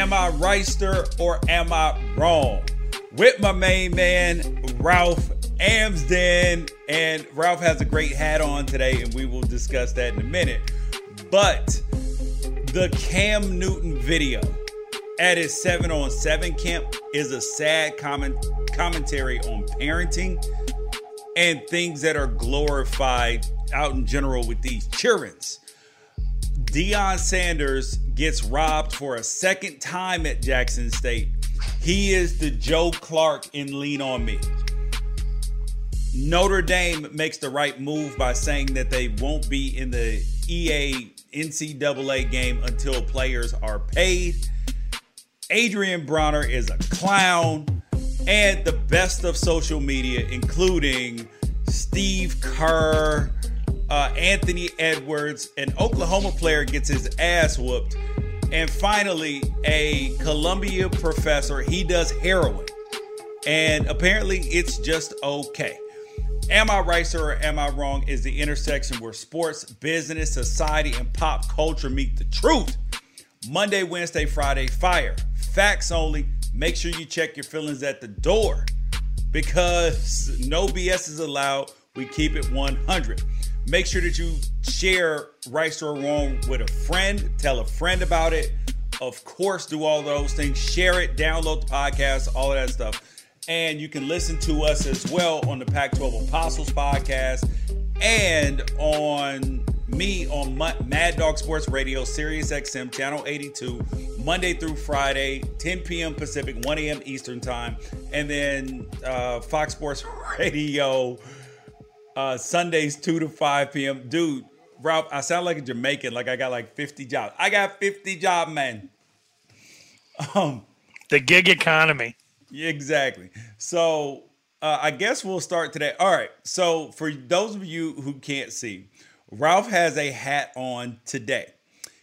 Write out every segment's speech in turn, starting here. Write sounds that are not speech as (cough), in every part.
Am I Wrighster or am I wrong? With my main man, Ralph Amsden. And Ralph has a great hat on today, and we will discuss that in a minute. But the Cam Newton video at his 7 on 7 camp is a sad comment commentary on parenting and things that are glorified out in general with these childrens. Deion Sanders gets robbed for a second time at Jackson State. He is the Joe Clark in Lean On Me. Notre Dame makes the right move by saying that they won't be in the EA NCAA game until players are paid. Adrien Broner is a clown. And the best of social media, including Steve Kerr, uh, Anthony Edwards, an Oklahoma player gets his ass whooped. And finally, a Columbia professor, he does heroin. And apparently, it's just okay. Am I right, or am I wrong? Is the intersection where sports, business, society, and pop culture meet the truth. Monday, Wednesday, Friday, fire. Facts only. Make sure you check your feelings at the door because no BS is allowed. We keep it 100. Make sure that you share right or wrong with a friend. Tell a friend about it. Of course, do all those things. Share it, download the podcast, all of that stuff. And you can listen to us as well on the Pac 12 Apostles podcast and on me on Mad Dog Sports Radio, Sirius XM, Channel 82, Monday through Friday, 10 p.m. Pacific, 1 a.m. Eastern Time. And then uh, Fox Sports (laughs) Radio, uh, Sundays, 2 to 5 p.m. Dude, Ralph, I sound like a Jamaican, like I got like 50 jobs. I got 50 job, man. (laughs) Um, the gig economy. Exactly. So uh, I guess we'll start today. All right. So for those of you who can't see, Ralph has a hat on today.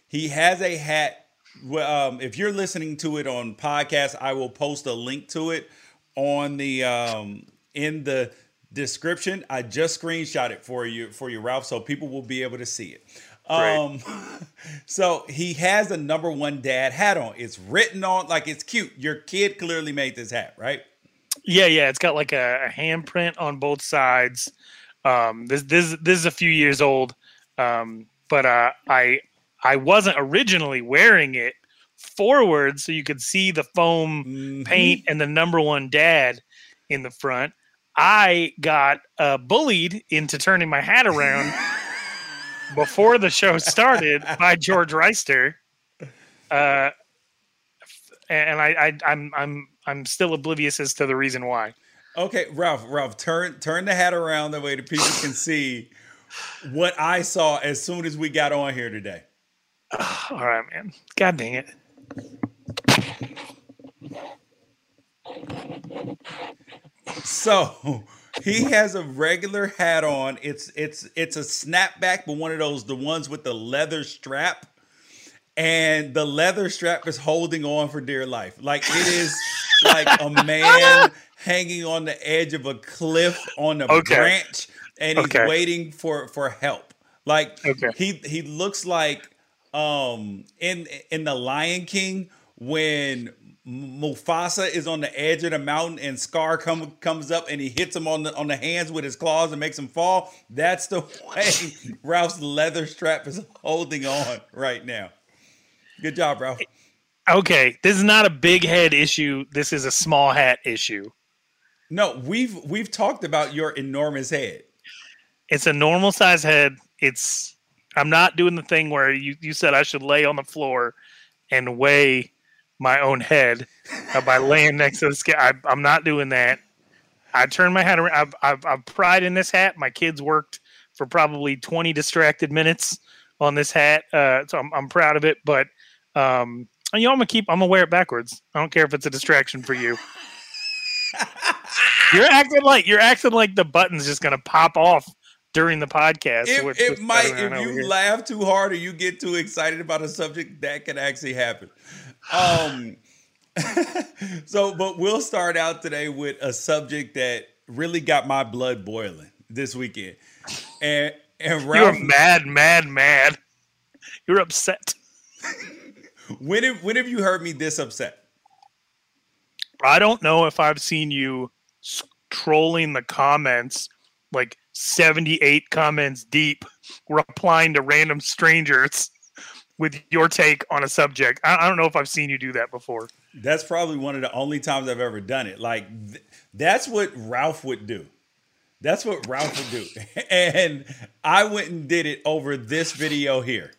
He has a hat. Um, if you're listening to it on podcast, I will post a link to it on the um, in the description. I just screenshot it for you for you, Ralph, so people will be able to see it. Um, (laughs) so he has a number one dad hat on. It's written on like it's cute. Your kid clearly made this hat, right? Yeah, yeah. It's got like a, a handprint on both sides. Um, this this this is a few years old, um, but uh, I I wasn't originally wearing it forward so you could see the foam mm-hmm. paint and the number one dad in the front. I got uh, bullied into turning my hat around before the show started by George Wrighster. Uh, and I, I, I'm, I'm, I'm still oblivious as to the reason why. Okay, Ralph, Ralph, turn turn the hat around the way the people can (laughs) see what I saw as soon as we got on here today. (sighs) all right, man. God dang it. So he has a regular hat on. It's it's it's a snapback, but one of those the ones with the leather strap. And the leather strap is holding on for dear life. Like it is like a man (laughs) hanging on the edge of a cliff on a okay. branch and he's okay. waiting for for help. Like okay. he he looks like um in in the Lion King when Mufasa is on the edge of the mountain and Scar come, comes up and he hits him on the on the hands with his claws and makes him fall. That's the (laughs) way Ralph's leather strap is holding on right now. Good job, Ralph. Okay, this is not a big head issue. This is a small hat issue. No, we've we've talked about your enormous head. It's a normal size head. It's I'm not doing the thing where you, you said I should lay on the floor and weigh my own head by laying next to the scale. I, am not doing that. I turned my hat around. I've, I've, I've pride in this hat. My kids worked for probably 20 distracted minutes on this hat, uh, so I'm, I'm proud of it. But um, you know, I'm gonna keep. I'm gonna wear it backwards. I don't care if it's a distraction for you. (laughs) you're acting like you're acting like the button's just gonna pop off during the podcast. It, it might if you here. laugh too hard or you get too excited about a subject, that can actually happen. Um, (laughs) so, but we'll start out today with a subject that really got my blood boiling this weekend. And and Ralph, you're mad, mad, mad. You're upset. when have when have you heard me this upset? I don't know if I've seen you trolling the comments like 78 comments deep replying to random strangers with your take on a subject. I, I, don't know if I've seen you do that before. That's probably one of the only times I've ever done it. Like th- that's what Ralph would do. That's what Ralph would do. (laughs) and I went and did it over this video here.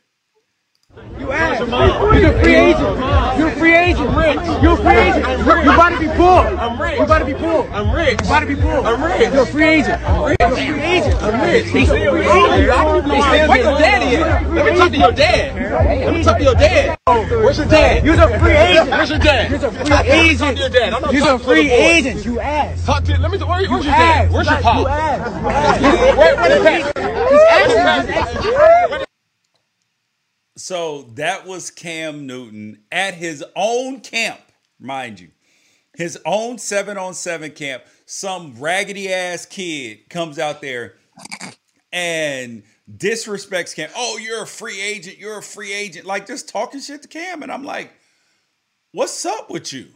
You ass. You're a free agent. You're a free agent. Rich. You're a free agent. You about to be poor. I'm rich. You about to be poor. I'm rich. You about to be poor. I'm rich. You're a free agent. I'm rich. You're a free agent. I'm rich. He's a free agent. Where's your daddy at? Let me talk to your dad. Let me talk to your dad. Where's your dad? You're a free agent. Where's your dad? You're a free agent. Your dad. You're a free agent. You ass. Talk to. Let me. Where, where's your dad? Where's your pop? You ass. Where, where's your dad? He's asking. So that was Cam Newton at his own camp, mind you. His own seven on seven camp. Some raggedy ass kid comes out there and disrespects Cam. Oh, you're a free agent. You're a free agent. Like just talking shit to Cam. And I'm like, what's up with you?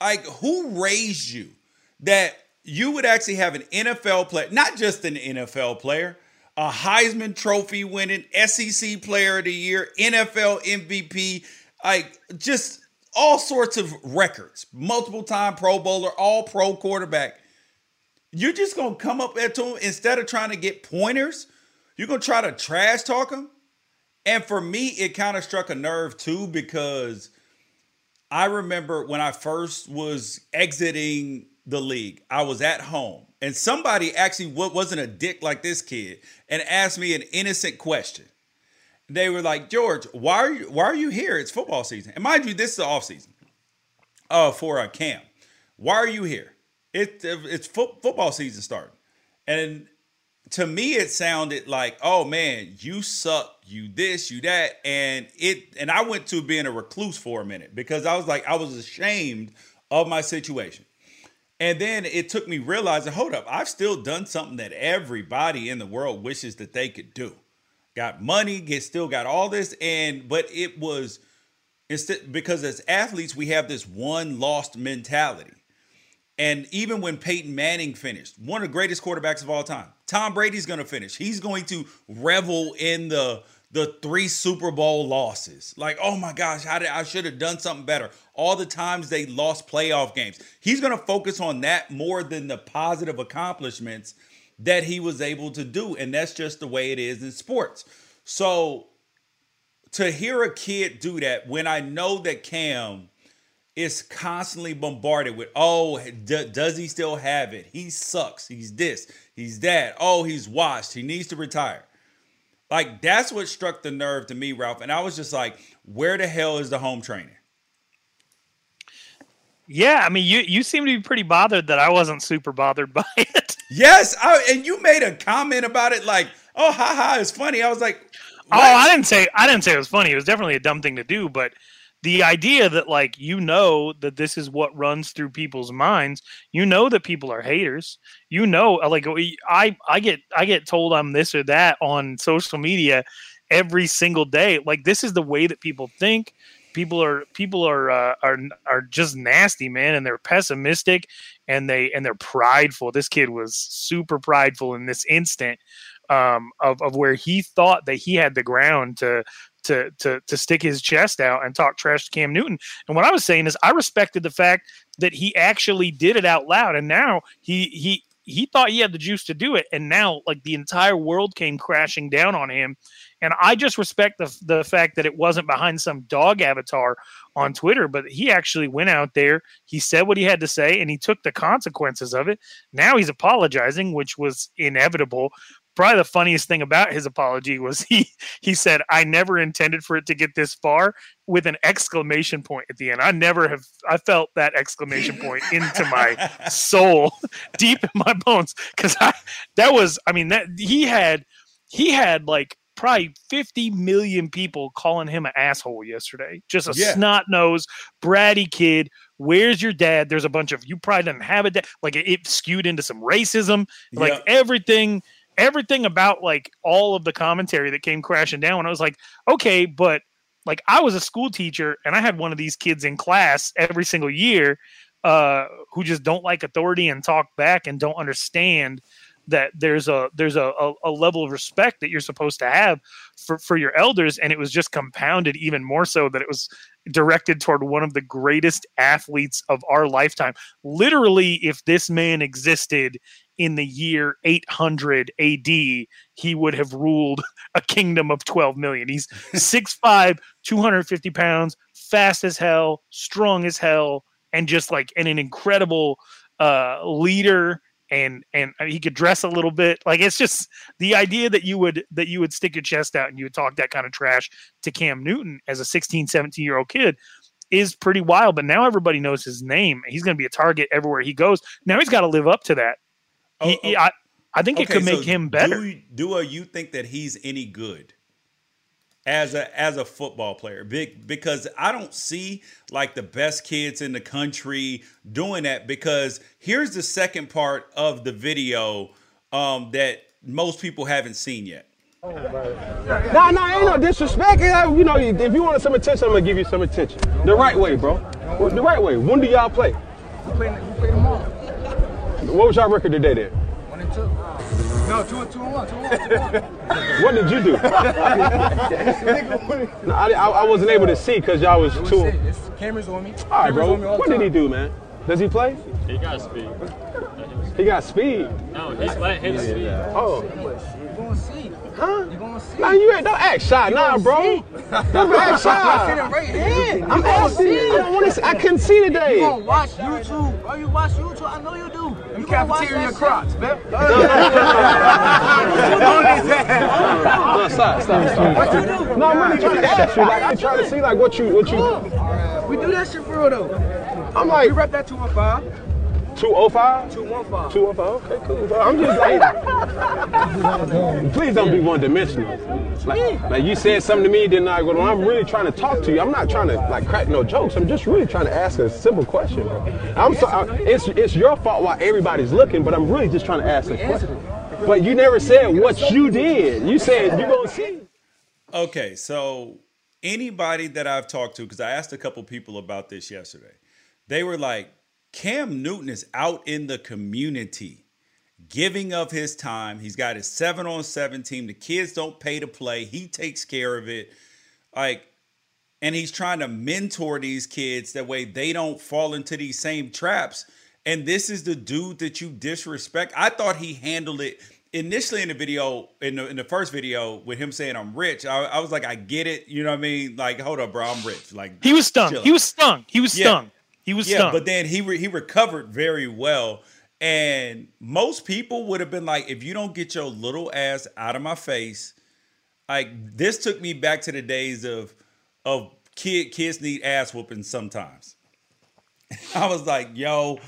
Like, who raised you that you would actually have an NFL player, not just an NFL player, a Heisman Trophy winning SEC Player of the Year, NFL MVP, like just all sorts of records, multiple time Pro Bowler, all pro quarterback. You're just gonna come up there to him instead of trying to get pointers, you're gonna try to trash talk him. And for me, it kind of struck a nerve too because I remember when I first was exiting the league, I was at home and somebody actually what wasn't a dick like this kid and asked me an innocent question. They were like, George, why are you why are you here? It's football season. And mind you, this is the off season uh, for a camp. Why are you here? It, it's fo- football season starting. And to me, it sounded like, oh man, you suck, you this, you that. And it and I went to being a recluse for a minute because I was like, I was ashamed of my situation. And then it took me realizing, hold up, I've still done something that everybody in the world wishes that they could do. Got money, get still got all this, and but it was instead because as athletes we have this one lost mentality. And even when Peyton Manning finished, one of the greatest quarterbacks of all time, Tom Brady's going to finish. He's going to revel in the the three Super Bowl losses. Like, oh my gosh, did I should have done something better? All the times they lost playoff games. He's going to focus on that more than the positive accomplishments that he was able to do. And that's just the way it is in sports. So to hear a kid do that when I know that Cam is constantly bombarded with, oh, d- does he still have it? He sucks. He's this, he's that. Oh, he's washed. He needs to retire. Like that's what struck the nerve to me, Ralph. And I was just like, where the hell is the home training? Yeah, I mean, you you seem to be pretty bothered that I wasn't super bothered (laughs) by it. Yes, I, and you made a comment about it like, "Oh, haha, it's funny." I was like, oh, what? "Oh, I didn't say I didn't say it was funny. It was definitely a dumb thing to do, but the idea that like you know that this is what runs through people's minds you know that people are haters you know uh, like i i get i get told i'm this or that on social media every single day. Like this is the way that people think. People are people are uh, are are just nasty man and they're pessimistic and they and they're prideful. This kid was super prideful in this instant um, of, of where he thought that he had the ground to to to to stick his chest out and talk trash to Cam Newton. And what I was saying is I respected the fact that he actually did it out loud. And now he he he thought he had the juice to do it. And now like the entire world came crashing down on him. And i just respect the, the fact that it wasn't behind some dog avatar on twitter but he actually went out there he said what he had to say and he took the consequences of it. Now he's apologizing which was inevitable probably the funniest thing about his apology was he he said i never intended for it to get this far with an exclamation point at the end. I never have i felt that exclamation point into my (laughs) soul deep in my bones because i that was i mean that he had he had like probably 50 million people calling him an asshole yesterday. Just a yeah. snot nose bratty kid. Where's your dad? There's a bunch of you probably didn't have a dad like it, it skewed into some racism. Like yeah. everything everything about like all of the commentary that came crashing down. And I was like, okay, but like I was a school teacher and I had one of these kids in class every single year uh, who just don't like authority and talk back and don't understand that there's a there's a, a, a, level of respect that you're supposed to have for, for your elders and it was just compounded even more so that it was directed toward one of the greatest athletes of our lifetime literally if this man existed in the year 800 AD, he would have ruled (laughs) a kingdom of 12 million. He's (laughs) 6'5, 250 pounds, fast as hell, strong as hell, and just like and an incredible uh, leader. And and he could dress a little bit like it's just the idea that you would that you would stick your chest out and you would talk that kind of trash to Cam Newton as a 16, 17 year old kid is pretty wild. But now everybody knows his name. He's going to be a target everywhere he goes. Now he's got to live up to that. Oh, he, he, oh. I, I think okay, it could make so him better. Do, do you think that he's any good as a as a football player? Big because I don't see like the best kids in the country doing that. Because here's the second part of the video um, that most people haven't seen yet. Nah, nah, ain't no disrespect. You know, if you wanted some attention, I'm gonna give you some attention. The right way, bro. The right way. When do y'all play? What was your record today then? One and two. No, two and two and one. Two and one. Two and one. (laughs) what did you do? (laughs) no, I, I, I, wasn't able to see because y'all was two. It's cameras on me. All right, bro. What did he do, man? Does he play? He got speed. He got speed. No, he's let his speed. Oh. You gonna see? Huh? You gonna see? Nah, you ain't don't act shy, you nah, bro. Don't act (laughs) shy. right here. I'm asking. I don't want to. See, I couldn't see today. You gonna watch YouTube? Oh, you watch YouTube? I know you do. You cafeteria crocs, man. No, stop, stop, stop. What you do? No, I'm really trying to ask you. Like, I'm trying to see like what you, what you. We do that shit for real though. I'm like, we rep that 215. 205? 215. 215, okay, cool. I'm just like, (laughs) please don't be one dimensional. Like, like you said something to me, then I go, I'm really trying to talk to you. I'm not trying to like crack no jokes. I'm just really trying to ask a simple question. I'm so, I, it's, it's your fault why everybody's looking, but I'm really just trying to ask a question. But you never said what you did. You said you're going to see. Okay, so anybody that I've talked to, because I asked a couple people about this yesterday, they were like, Cam Newton is out in the community giving of his time. He's got his seven on seven team. The kids don't pay to play. He takes care of it. Like, and he's trying to mentor these kids that way they don't fall into these same traps. And this is the dude that you disrespect. I thought he handled it initially in the video, in the, in the first video with him saying I'm rich. I, I was like, I get it. You know what I mean? Like, hold up, bro, I'm rich. Like he was stung. He was stung. He was yeah. stung. He was yeah, but then he re- he recovered very well. And most people would have been like, if you don't get your little ass out of my face, like this took me back to the days of of kid kids need ass whooping sometimes. (laughs) I was like, yo,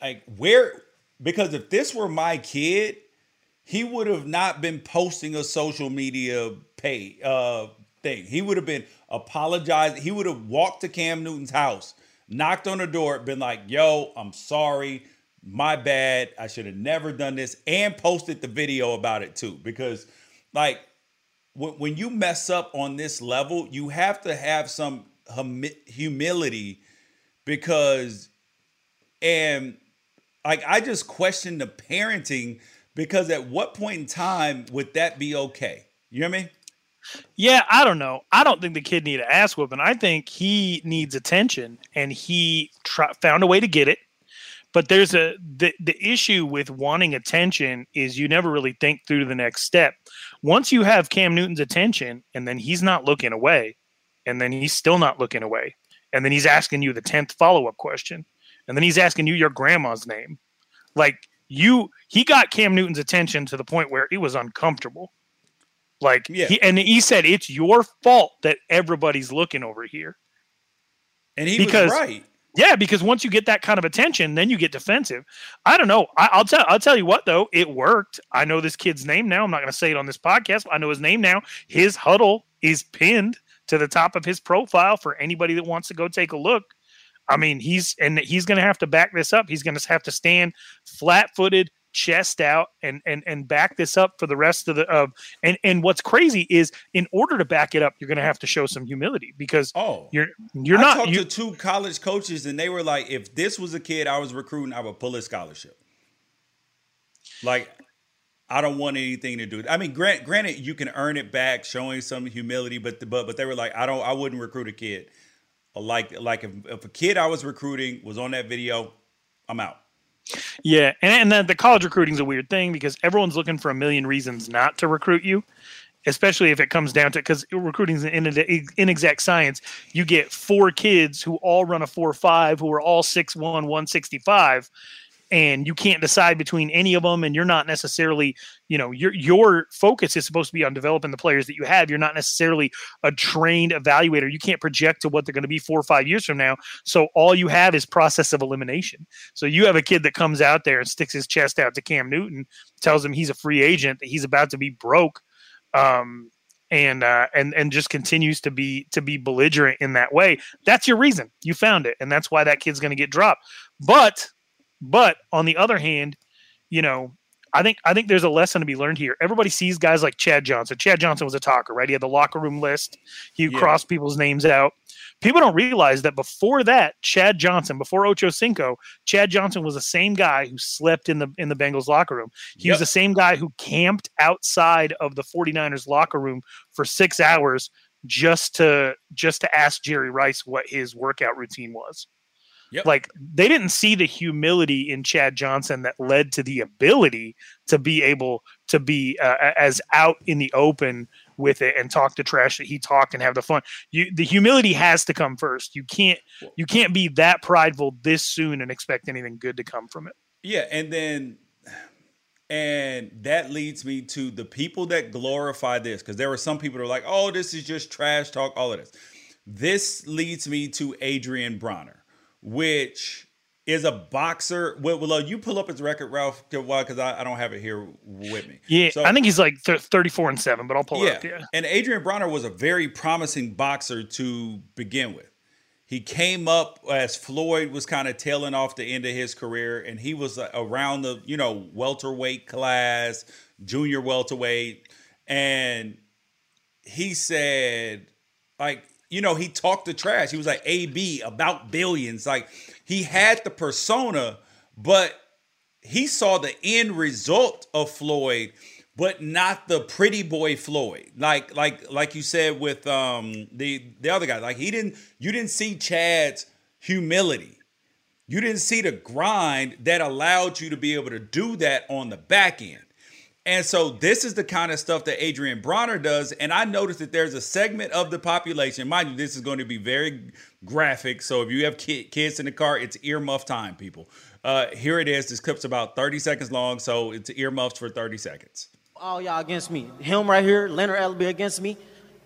like where because if this were my kid, he would have not been posting a social media pay uh thing. He would have been apologizing. He would have walked to Cam Newton's house knocked on the door, been like, yo, I'm sorry. My bad. I should have never done this and posted the video about it too. Because, like, when, when you mess up on this level, you have to have some hum- humility because, and like, I just question the parenting because at what point in time would that be okay? You know what I mean? Yeah, I don't know. I don't think the kid needed an ass whooping. I think he needs attention, and he found a way to get it. But there's a the the issue with wanting attention is you never really think through the next step. Once you have Cam Newton's attention, and then he's not looking away, and then he's still not looking away, and then he's asking you the tenth follow up question, and then he's asking you your grandma's name, like you he got Cam Newton's attention to the point where it was uncomfortable like, yeah. He, and he said, it's your fault that everybody's looking over here. And he because, was right. Yeah, because once you get that kind of attention, then you get defensive. I don't know. I, will tell. I'll tell you what though, it worked. I know this kid's name now. I'm not going to say it on this podcast. I know his name now. His Hudl is pinned to the top of his profile for anybody that wants to go take a look. I mean, he's and he's going to have to back this up. He's going to have to stand flat-footed, chest out and and and back this up for the rest of the of and and what's crazy is in order to back it up, you're going to have to show some humility because Oh, you're you're I not talked you, to two college coaches, and they were like, "If this was a kid I was recruiting, I would pull a scholarship." Like, I don't want anything to do. I mean, grant, granted, you can earn it back, showing some humility, but the, but but they were like, "I don't. I wouldn't recruit a kid." Like like if, if a kid I was recruiting was on that video, I'm out. Yeah, and and then the college recruiting is a weird thing because everyone's looking for a million reasons not to recruit you, especially if it comes down to because recruiting is an inexact science. You get four kids who all run a four five, who are all six one, one sixty five, and you can't decide between any of them, and you're not necessarily, you know, your your focus is supposed to be on developing the players that you have. You're not necessarily a trained evaluator. You can't project to what they're going to be four or five years from now. So all you have is process of elimination. So you have a kid that comes out there and sticks his chest out to Cam Newton, tells him he's a free agent, that he's about to be broke, um, and uh, and and just continues to be to be belligerent in that way. That's your reason. You found it, and that's why that kid's going to get dropped. But but on the other hand, you know, I think I think there's a lesson to be learned here. Everybody sees guys like Chad Johnson. Chad Johnson was a talker, right? He had the locker room list. He Yeah. crossed people's names out. People don't realize that before that, Chad Johnson, before Ocho Cinco, Chad Johnson was the same guy who slept in the in the Bengals locker room. He was the same guy who camped outside of the 49ers locker room for 6 hours just to just to ask Jerry Rice what his workout routine was. Yep. Like they didn't see the humility in Chad Johnson that led to the ability to be able to be uh, as out in the open with it and talk the trash that he talked and have the fun. You the humility has to come first. You can't you can't be that prideful this soon and expect anything good to come from it. Yeah, and then and that leads me to the people that glorify this because there were some people that are like, "Oh, this is just trash talk." All of this. This leads me to Adrien Broner, which is a boxer. Well, well, you pull up his record, Ralph, why because I, I don't have it here with me. Yeah, So- I think he's like th- 34 and 7, but I'll pull it yeah. up. Yeah. And Adrien Broner was a very promising boxer to begin with. He came up as Floyd was kind of tailing off the end of his career, and he was uh, around the you know welterweight class, junior welterweight, and he said like you know he talked the trash. He was like AB about billions. Like he had the persona, but he saw the end result of Floyd, but not the pretty boy Floyd. Like like like you said with um the the other guy. Like he didn't you didn't see Chad's humility. You didn't see the grind that allowed you to be able to do that on the back end. And so this is the kind of stuff that Adrien Broner does. And I noticed that there's a segment of the population. Mind you, this is going to be very graphic. So if you have ki- kids in the car, it's earmuff time, people. Uh, here it is. This clip's about 30 seconds long. So it's earmuffs for 30 seconds. All y'all against me. Him right here, Leonard Ellerby against me.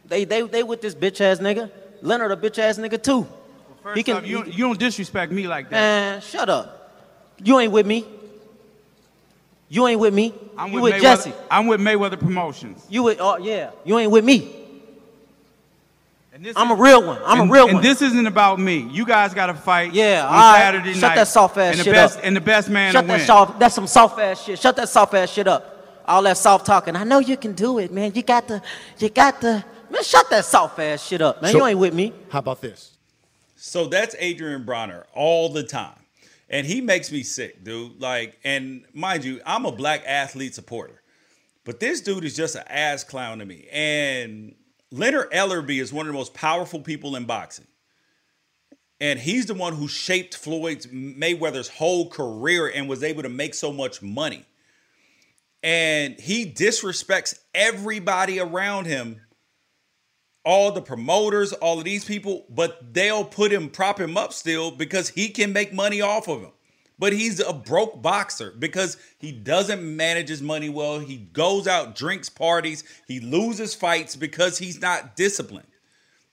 They they they with this bitch ass nigga. Leonard a bitch ass nigga too. First He can- off, you, he don't, you don't disrespect me like that. Man, shut up. You ain't with me. You ain't with me. I'm you with, with, Jesse. I'm with Mayweather Promotions. You with oh yeah. You ain't with me. And this I'm a real one. I'm and, a real and one. And this isn't about me. You guys got to fight. Yeah, on all right. Saturday Shut night. Shut that soft ass shit up. and the shit best, up. And the best man Shut to that win. soft. That's some soft ass shit. Shut that soft ass shit up. All that soft talking. I know you can do it, man. You got the, You got the. Man, shut that soft ass shit up, man. So- you ain't with me. How about this? So that's Adrien Broner all the time. And he makes me sick, dude. Like, and mind you, I'm a black athlete supporter. But this dude is just an ass clown to me. And Leonard Ellerby is one of the most powerful people in boxing. And he's the one who shaped Floyd Mayweather's whole career and was able to make so much money. And he disrespects everybody around him all the promoters, all of these people, but they'll put him, prop him up still because he can make money off of him. But he's a broke boxer because he doesn't manage his money well. He goes out, drinks parties, he loses fights because he's not disciplined.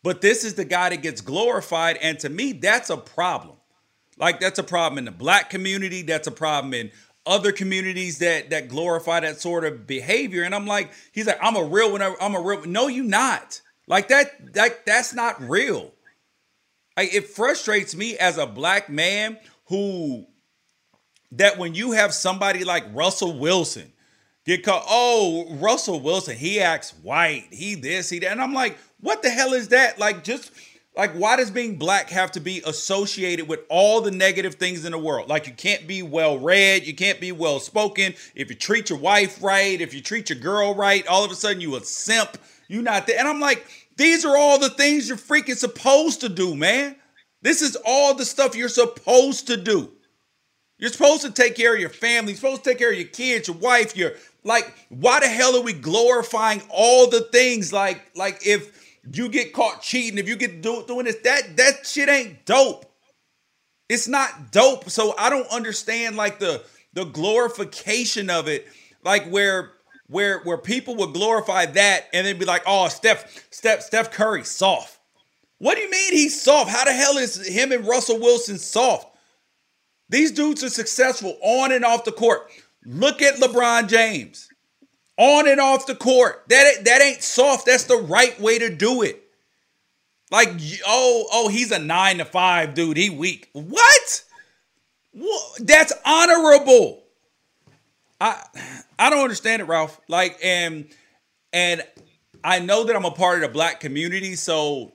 But this is the guy that gets glorified. And to me, that's a problem. Like that's a problem in the black community. That's a problem in other communities that that glorify that sort of behavior. And I'm like, he's like, I'm a real one. I'm a real. No, you not. Like that. That that's not real. Like it frustrates me as a black man who that when you have somebody like Russell Wilson get caught, oh, Russell Wilson, he acts white, he this, he that. And I'm like, what the hell is that? Like, just like, why does being black have to be associated with all the negative things in the world? Like, you can't be well read, you can't be well spoken. If you treat your wife right, if you treat your girl right, all of a sudden you a simp. You not there. And I'm like, these are all the things you're freaking supposed to do, man. This is all the stuff you're supposed to do. You're supposed to take care of your family. You're supposed to take care of your kids, your wife, your like. Why the hell are we glorifying all the things? Like, like if you get caught cheating, if you get do, doing this, that that shit ain't dope. It's not dope. So I don't understand like the the glorification of it, like where where where people would glorify that and then be like, oh, Steph, Steph, Steph Curry, soft. What do you mean he's soft? How the hell is him and Russell Wilson soft? These dudes are successful on and off the court. Look at LeBron James. On and off the court. That, that ain't soft. That's the right way to do it. Like, oh, oh, he's a nine to five dude. He weak. What? That's honorable. I I don't understand it, Ralph. Like, and and I know that I'm a part of the black community, so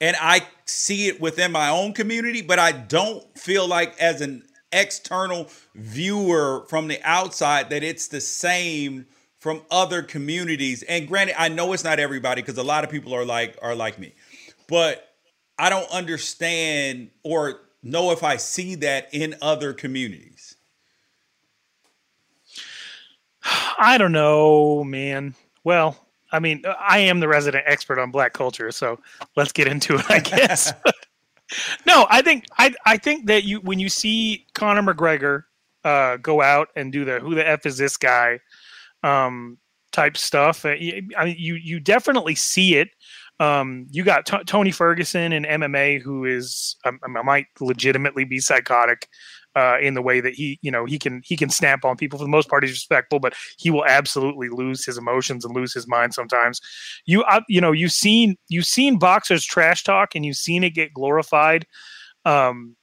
and I see it within my own community, but I don't feel like as an external viewer from the outside that it's the same from other communities. And granted, I know it's not everybody because a lot of people are like are like me. But I don't understand or know if I see that in other communities. I don't know, man. Well, I mean, I am the resident expert on black culture, so let's get into it, I guess. (laughs) no, I think I I think that you when you see Conor McGregor uh, go out and do the who the f is this guy um, type stuff, uh, I mean, you you definitely see it. Um, you got T- Tony Ferguson in MMA, who is um, I might legitimately be psychotic uh, in the way that he, you know, he can he can snap on people. For the most part, he's respectful, but he will absolutely lose his emotions and lose his mind sometimes. You, uh, you know, you've seen you've seen boxers trash talk, and you've seen it get glorified. Um,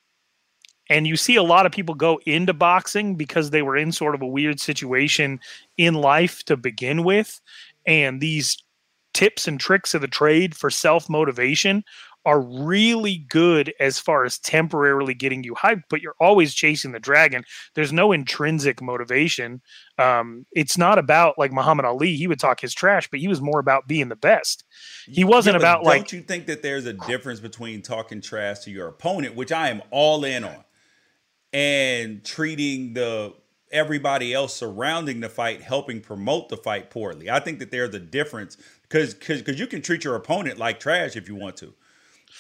and you see a lot of people go into boxing because they were in sort of a weird situation in life to begin with, and these tips and tricks of the trade for self motivation are really good as far as temporarily getting you hyped, but you're always chasing the dragon. There's no intrinsic motivation. Um, it's not about like Muhammad Ali. He would talk his trash, but he was more about being the best. He wasn't yeah, about don't like. Don't you think that there's a difference between talking trash to your opponent, which I am all in on, and treating the everybody else surrounding the fight helping promote the fight poorly. I think that there's a difference because because you can treat your opponent like trash if you want to.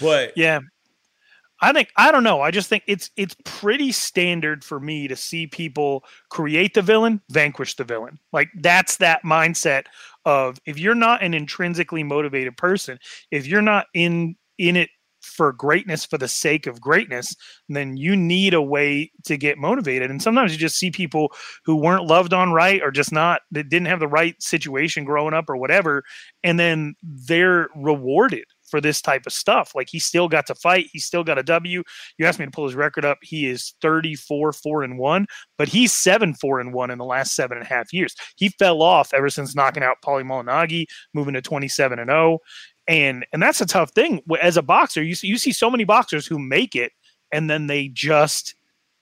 But yeah, I think I don't know. I just think it's it's pretty standard for me to see people create the villain, vanquish the villain. Like that's that mindset of if you're not an intrinsically motivated person, if you're not in in it for greatness for the sake of greatness, then you need a way to get motivated. And sometimes you just see people who weren't loved on right or just not that didn't have the right situation growing up or whatever, and then they're rewarded for this type of stuff. Like he still got to fight. He still got a W. You asked me to pull his record up. He is 34, 4 and 1, but he's 7, 4 and 1 in the last seven and a half years. He fell off ever since knocking out Paulie Malignaggi, moving to 27 and 0. And and that's a tough thing. As a boxer, you see, you see so many boxers who make it and then they just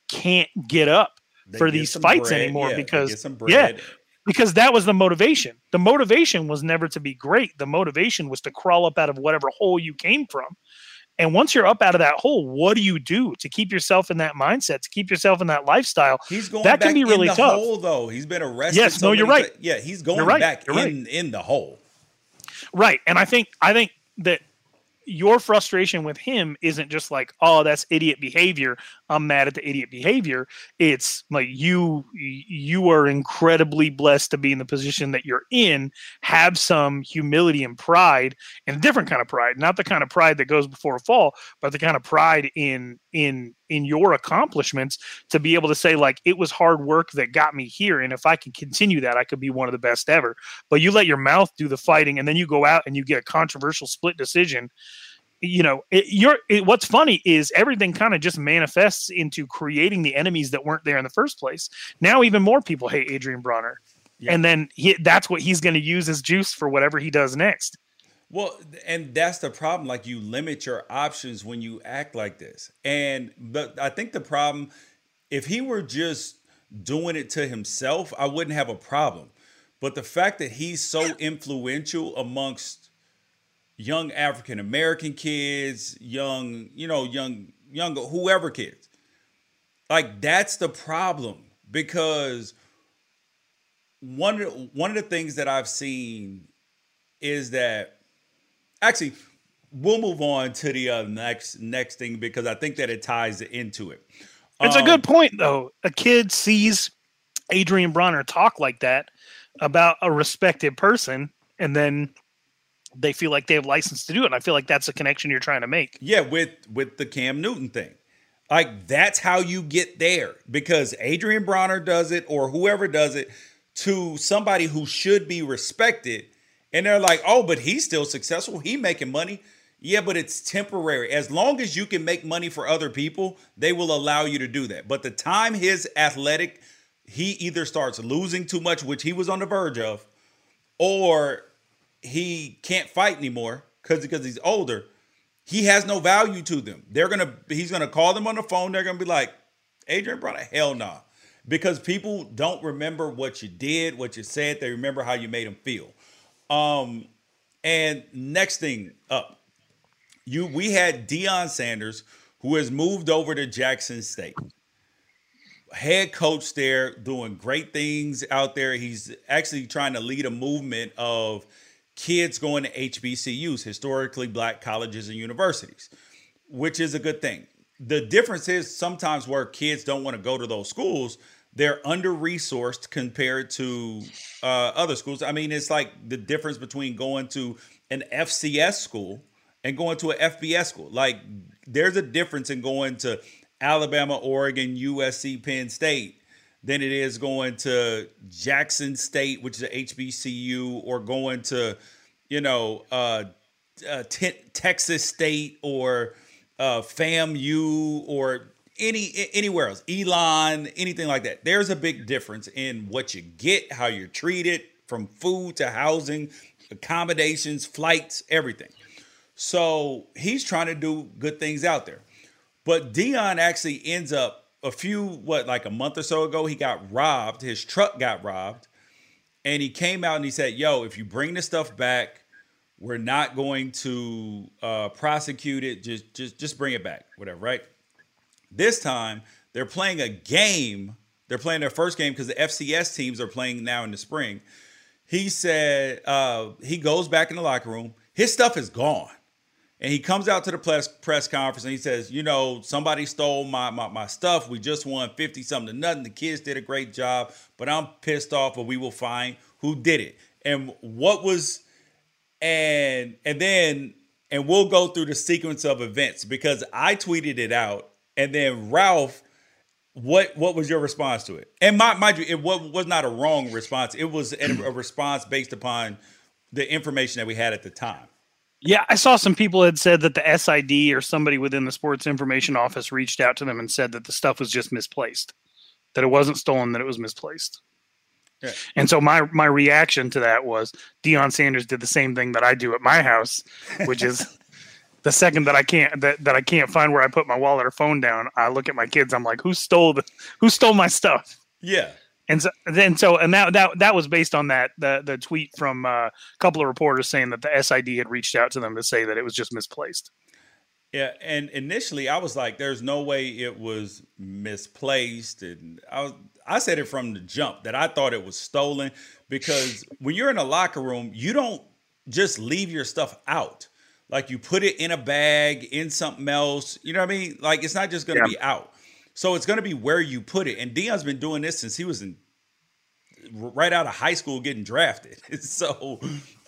can't get up they for these fights bread. anymore yeah, because yeah, because that was the motivation. The motivation was never to be great. The motivation was to crawl up out of whatever hole you came from. And once you're up out of that hole, what do you do to keep yourself in that mindset, to keep yourself in that lifestyle? He's going that can be really tough. Hole, though he's been arrested. Yes, so no, you're right. yeah, he's going right. back in in the hole. Right, and I think I think that your frustration with him isn't just like, oh, that's idiot behavior. I'm mad at the idiot behavior. It's like you you are incredibly blessed to be in the position that you're in. Have some humility and pride, and a different kind of pride, not the kind of pride that goes before a fall, but the kind of pride in in in your accomplishments to be able to say like it was hard work that got me here and if i can continue that i could be one of the best ever but you let your mouth do the fighting and then you go out and you get a controversial split decision you know, it, you're it, what's funny is everything kind of just manifests into creating the enemies that weren't there in the first place. Now, even more people hate Adrien Broner, Yeah. and then he, that's what he's going to use as juice for whatever he does next. Well, and that's the problem. Like you limit your options when you act like this. And but I think the problem, if he were just doing it to himself, I wouldn't have a problem. But the fact that he's so influential amongst young African American kids, young, you know, young, young, whoever kids, like that's the problem because one of the- one of the things that I've seen is that actually we'll move on to the uh, next next thing because I think that it ties into it. It's a Um, good point, though. A kid sees Adrien Broner talk like that about a respected person, and then they feel like they have license to do it. And I feel like that's a connection you're trying to make. Yeah, with with the Cam Newton thing. Like that's how you get there because Adrien Broner does it or whoever does it to somebody who should be respected and they're like, "Oh, but he's still successful. He making money." Yeah, but it's temporary. As long as you can make money for other people, they will allow you to do that. But the time his athletic he either starts losing too much, which he was on the verge of, or he can't fight anymore because because he's older he has no value to them. They're gonna he's gonna call them on the phone. They're gonna be like, Adrien Broner, hell nah. Because people don't remember what you did, what you said. They remember how you made them feel. Um, and next thing up, you we had Deion Sanders, who has moved over to Jackson State. Head coach there, doing great things out there. He's actually trying to lead a movement of kids going to HBCUs, historically black colleges and universities, which is a good thing. The difference is sometimes where kids don't want to go to those schools, they're under resourced compared to uh, other schools. I mean, it's like the difference between going to an FCS school and going to an FBS school. Like, there's a difference in going to Alabama, Oregon, USC, Penn State than it is going to Jackson State, which is a HBCU, or going to, you know, uh, uh, te- Texas State or uh, FAMU or any anywhere else, Elon, anything like that. There's a big difference in what you get, how you're treated, from food to housing, accommodations, flights, everything. So he's trying to do good things out there. But Deion actually ends up a few, what, like a month or so ago, he got robbed. His truck got robbed. And he came out and he said, Yo, if you bring this stuff back, we're not going to uh, prosecute it. Just, just, just bring it back, whatever, right? This time they're playing a game. They're playing their first game because the FCS teams are playing now in the spring. He said uh, he goes back in the locker room. His stuff is gone. And he comes out to the press press conference and he says, you know, somebody stole my, my my stuff. We just won 50 something to nothing. The kids did a great job, but I'm pissed off, but we will find who did it. And what was and and then and we'll go through the sequence of events because I tweeted it out and then Ralph what what was your response to it? And my, mind you, it was, not a wrong response. It was a response based upon the information that we had at the time. Yeah, I saw some people had said that the SID or somebody within the sports information office reached out to them and said that the stuff was just misplaced, that it wasn't stolen, that it was misplaced. Yeah. And so my my reaction to that was Deion Sanders did the same thing that I do at my house, which is (laughs) the second that I can't that, that I can't find where I put my wallet or phone down, I look at my kids. I'm like, who stole the who stole my stuff? Yeah. And so then so and that that that was based on that the the tweet from uh, a couple of reporters saying that the SID had reached out to them to say that it was just misplaced. Yeah, and initially I was like, "There's no way it was misplaced," and I was I said it from the jump that I thought it was stolen because when you're in a locker room, you don't just leave your stuff out. Like you put it in a bag, in something else. You know what I mean? Like it's not just going to Yeah. be out. So it's going to be where you put it. And Deion's been doing this since he was in right out of high school getting drafted. (laughs) So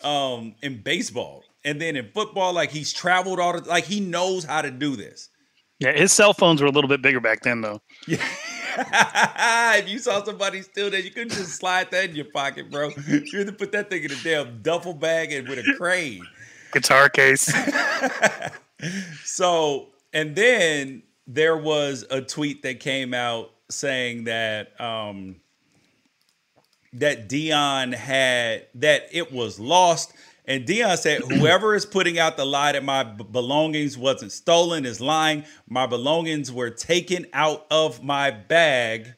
um in baseball and then in football like he's traveled all the like he knows how to do this. Yeah, his cell phones were a little bit bigger back then though. Yeah. (laughs) if you saw somebody steal that, you couldn't just slide that in your pocket, bro. (laughs) You had to put that thing in a damn duffel bag and with a crane. Guitar case. so, and then there was a tweet that came out saying that um that Deion had that it was lost. And Deion said, (clears throat) "Whoever is putting out the lie that my belongings wasn't stolen is lying. My belongings were taken out of my bag.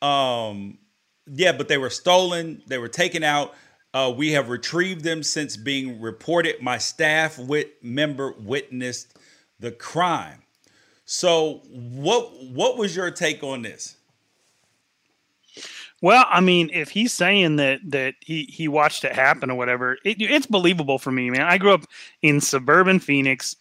Um, yeah, but they were stolen. They were taken out. Uh, we have retrieved them since being reported. My staff wit- member witnessed the crime. So, what what was your take on this? Well, I mean, if he's saying that that he he watched it happen or whatever, it, it's believable for me, man. I grew up in suburban Phoenix.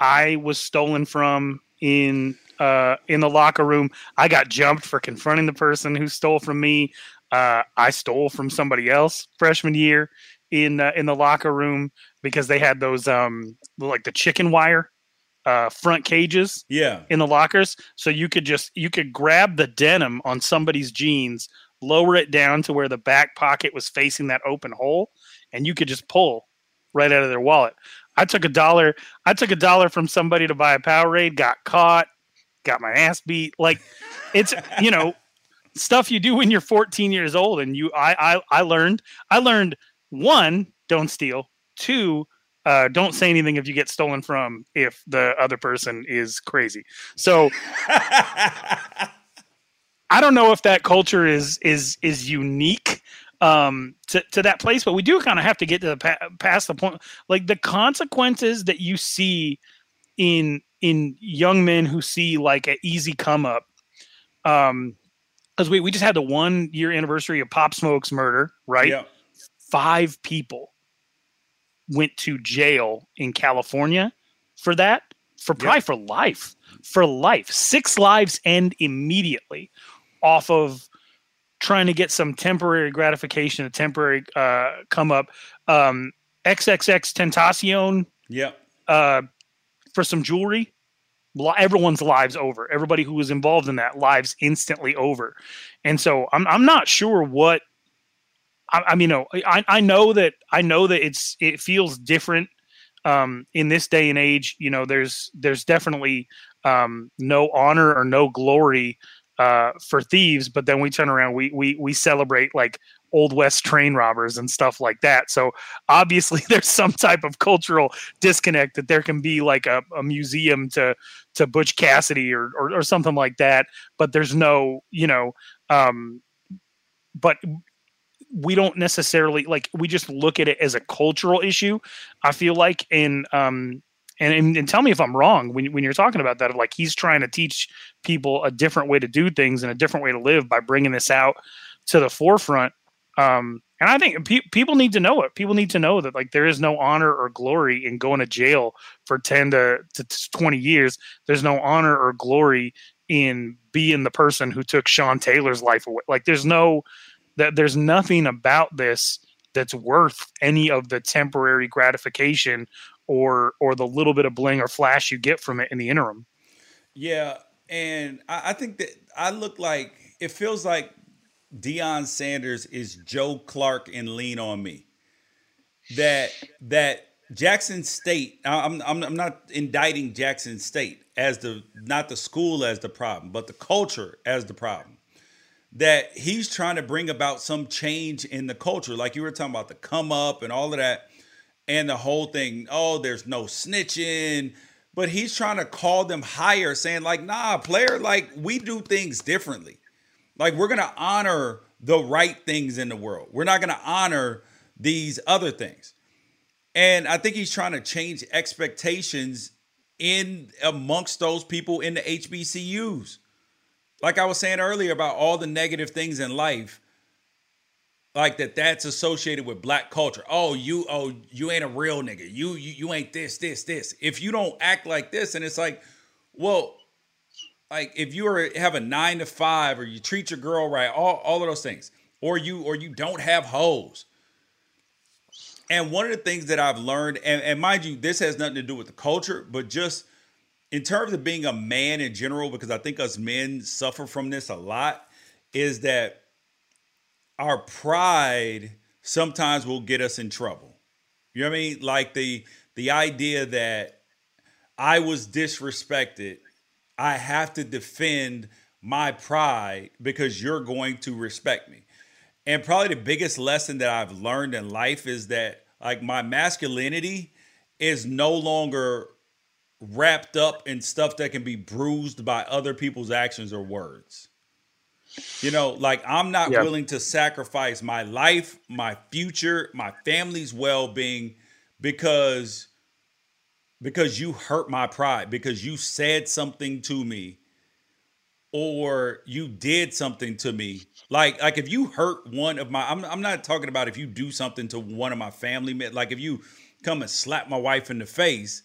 I was stolen from in uh, in the locker room. I got jumped for confronting the person who stole from me. Uh, I stole from somebody else freshman year in uh, in the locker room because they had those um like the chicken wire uh, front cages Yeah, in the lockers. So you could just you could grab the denim on somebody's jeans lower it down to where the back pocket was facing that open hole and you could just pull right out of their wallet. I took a dollar i took a dollar from somebody to buy a powerade got caught got my ass beat. Like it's you know (laughs) stuff you do when you're 14 years old and you i i, I learned i learned one don't steal two uh, don't say anything if you get stolen from if the other person is crazy. So (laughs) I don't know if that culture is is is unique um to, to that place but we do kind of have to get to the pa- past the point like the consequences that you see in in young men who see like an easy come up um because we, we just had the one year anniversary of pop smoke's murder right? Yeah, five people went to jail in California for that, for probably for life, for life. Six lives end immediately off of trying to get some temporary gratification, a temporary uh, come up. Um, XXXTentacion yeah. uh, for some jewelry. Everyone's lives over. Everybody who was involved in that lives instantly over, and so I'm I'm not sure what. I, I mean, no, I I know that I know that it's it feels different um, in this day and age. You know, there's there's definitely um, no honor or no glory uh, for thieves, but then we turn around, we we we celebrate like old west train robbers and stuff like that. So obviously (laughs) there's some type of cultural disconnect that there can be like a, a museum to to Butch Cassidy or, or or something like that, but there's no, you know, um but we don't necessarily like we just look at it as a cultural issue. I feel like and um and, and, and tell me if I'm wrong when, when you're talking about that of like he's trying to teach people a different way to do things and a different way to live by bringing this out to the forefront um, and I think pe- people need to know it. People need to know that like there is no honor or glory in going to jail for ten to, to twenty years. There's no honor or glory in being the person who took Sean Taylor's life away. Like there's no that there's nothing about this that's worth any of the temporary gratification or or the little bit of bling or flash you get from it in the interim. Yeah, and I, I think that I look like it feels like Deion Sanders is Joe Clark and Lean on Me. That that Jackson State. I'm I'm I'm not indicting Jackson State as the not the school as the problem, but the culture as the problem. That he's trying to bring about some change in the culture, like you were talking about the come up and all of that, and the whole thing. Oh, there's no snitching but he's trying to call them higher, saying like, "Nah, player, like we do things differently. Like we're gonna honor the right things in the world. We're not gonna honor these other things." And I think he's trying to change expectations in amongst those people in the HBCUs. Like I was saying earlier about all the negative things in life, like that that's associated with black culture. Oh, you oh you ain't a real nigga. You you, you ain't this this this. If you don't act like this and it's like, well, like if you are have a 9 to 5 or you treat your girl right, all all of those things. Or you or you don't have hoes. And one of the things that I've learned and and mind you this has nothing to do with the culture, but just in terms of being a man in general because I think us men suffer from this a lot is that our pride sometimes will get us in trouble. You know what I mean? Like the the idea that I was disrespected, I have to defend my pride because you're going to respect me. And probably the biggest lesson that I've learned in life is that like my masculinity is no longer wrapped up in stuff that can be bruised by other people's actions or words. You know, like I'm not Yeah. willing to sacrifice my life, my future, my family's well-being because because you hurt my pride, because you said something to me or you did something to me. Like like if you hurt one of my I'm I'm not talking about if you do something to one of my family like if you come and slap my wife in the face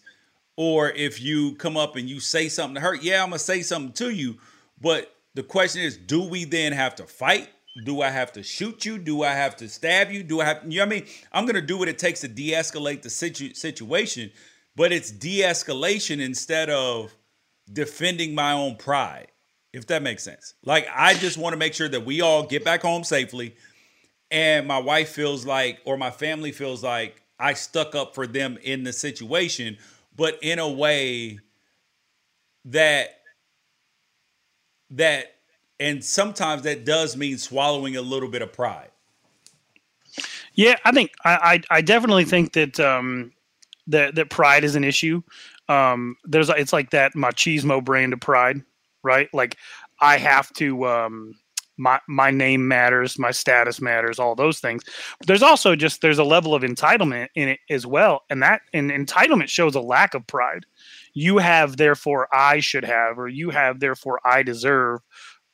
or if you come up and you say something to her, yeah, I'm gonna say something to you. But the question is, do we then have to fight? Do I have to shoot you? Do I have to stab you? Do I have, you know what I mean? I'm gonna do what it takes to de-escalate the situ- situation, but it's de-escalation instead of defending my own pride, if that makes sense. Like I just want to make sure that we all get back home safely, and my wife feels like, or my family feels like, I stuck up for them in the situation, but in a way that that and sometimes that does mean swallowing a little bit of pride. Yeah, I think I I, I definitely think that um that that pride is an issue. Um, there's it's like that machismo brand of pride, right? Like I have to um my my name matters, my status matters, all those things. But there's also just there's a level of entitlement in it as well, and that and entitlement shows a lack of pride. You have, therefore I should have, or you have, therefore I deserve,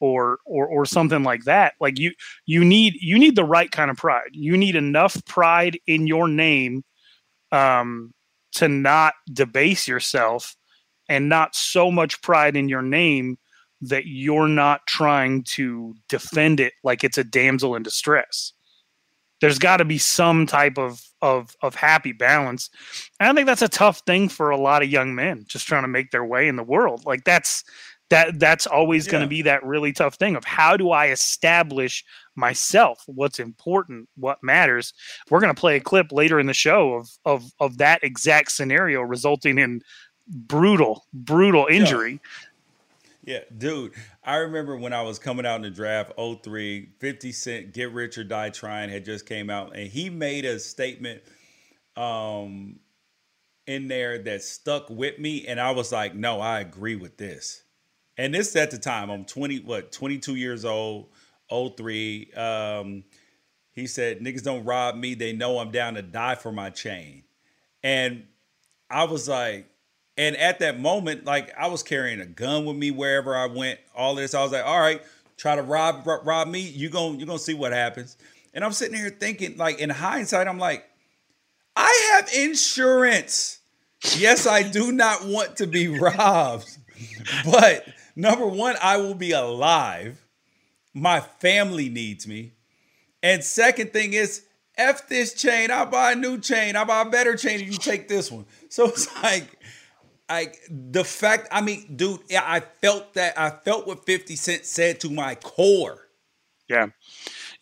or or or something like that. Like you you need you need the right kind of pride. You need enough pride in your name um, to not debase yourself, and not so much pride in your name that you're not trying to defend it like it's a damsel in distress. There's got to be some type of of of happy balance. And I think that's a tough thing for a lot of young men just trying to make their way in the world. Like that's that that's always going to be that really tough thing of how do I establish myself, what's important, what matters. We're going to play a clip later in the show of of of that exact scenario resulting in brutal brutal injury. Yeah, dude. I remember when I was coming out in the draft 03, 50 Cent Get Rich or Die Trying had just came out and he made a statement um in there that stuck with me and I was like, "No, I agree with this." And this at the time, I'm 20 what, 22 years old, 03. Um he said, "Niggas don't rob me. They know I'm down to die for my chain." And I was like, and at that moment, like I was carrying a gun with me wherever I went. All this, I was like, all right, try to rob rob, rob me. You gon' you're gonna see what happens. And I'm sitting here thinking, like in hindsight, I'm like, I have insurance. Yes, I do not want to be (laughs) robbed, but number one, I will be alive. My family needs me. And second thing is, F this chain. I'll buy a new chain. I'll buy a better chain if you take this one. So it's (laughs) like, I the fact, I mean, dude, I felt that. I felt what 50 Cent said to my core. Yeah,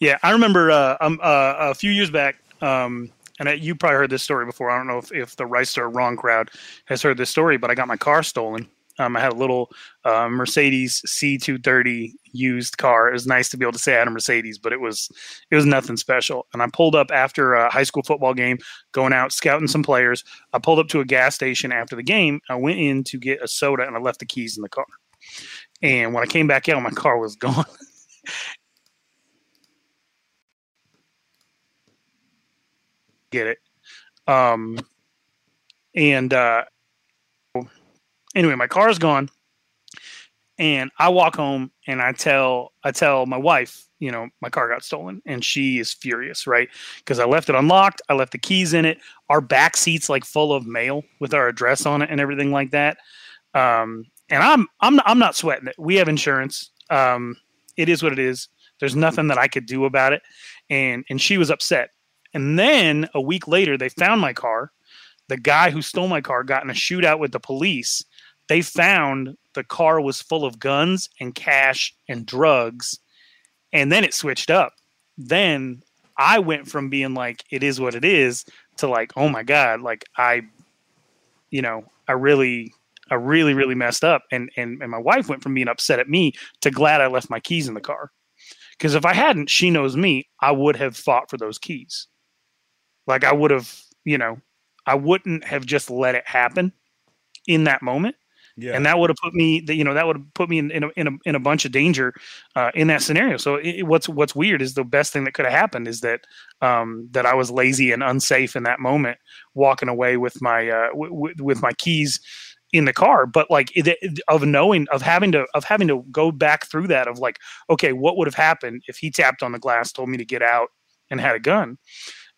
yeah. I remember uh, um, uh, a few years back, um, and I, you probably heard this story before. I don't know if, if the right or wrong crowd has heard this story, but I got my car stolen. Um, I had a little uh, Mercedes C230 used car. It was nice to be able to say I had a Mercedes, but it was it was nothing special. And I pulled up after a high school football game, going out scouting some players. I pulled up to a gas station after the game. I went in to get a soda, and I left the keys in the car. And when I came back out, my car was (laughs) gone. get it. Um, and uh, anyway, my car's gone, and I walk home and I tell I tell my wife, you know, my car got stolen, and she is furious, right? Because I left it unlocked, I left the keys in it, our back seats like full of mail with our address on it and everything like that. Um, and I'm I'm I'm not sweating it. We have insurance. Um, it is what it is. There's nothing that I could do about it, and and she was upset. And then a week later, they found my car. The guy who stole my car got in a shootout with the police. They found the car was full of guns and cash and drugs. And then it switched up. Then I went from being like, it is what it is to like, oh my God, like I, you know, I really, I really, really messed up. And and and my wife went from being upset at me to glad I left my keys in the car. Because if I hadn't, she knows me, I would have fought for those keys. Like I would have, you know, I wouldn't have just let it happen in that moment. Yeah. And that would have put me, you know, that would have put me in, in, a, in, a, in a bunch of danger uh, in that scenario. So it, what's what's weird is the best thing that could have happened is that um, that I was lazy and unsafe in that moment, walking away with my uh, w- w- with my keys in the car. But like of knowing of having to of having to go back through that of like, okay, what would have happened if he tapped on the glass, told me to get out, and had a gun,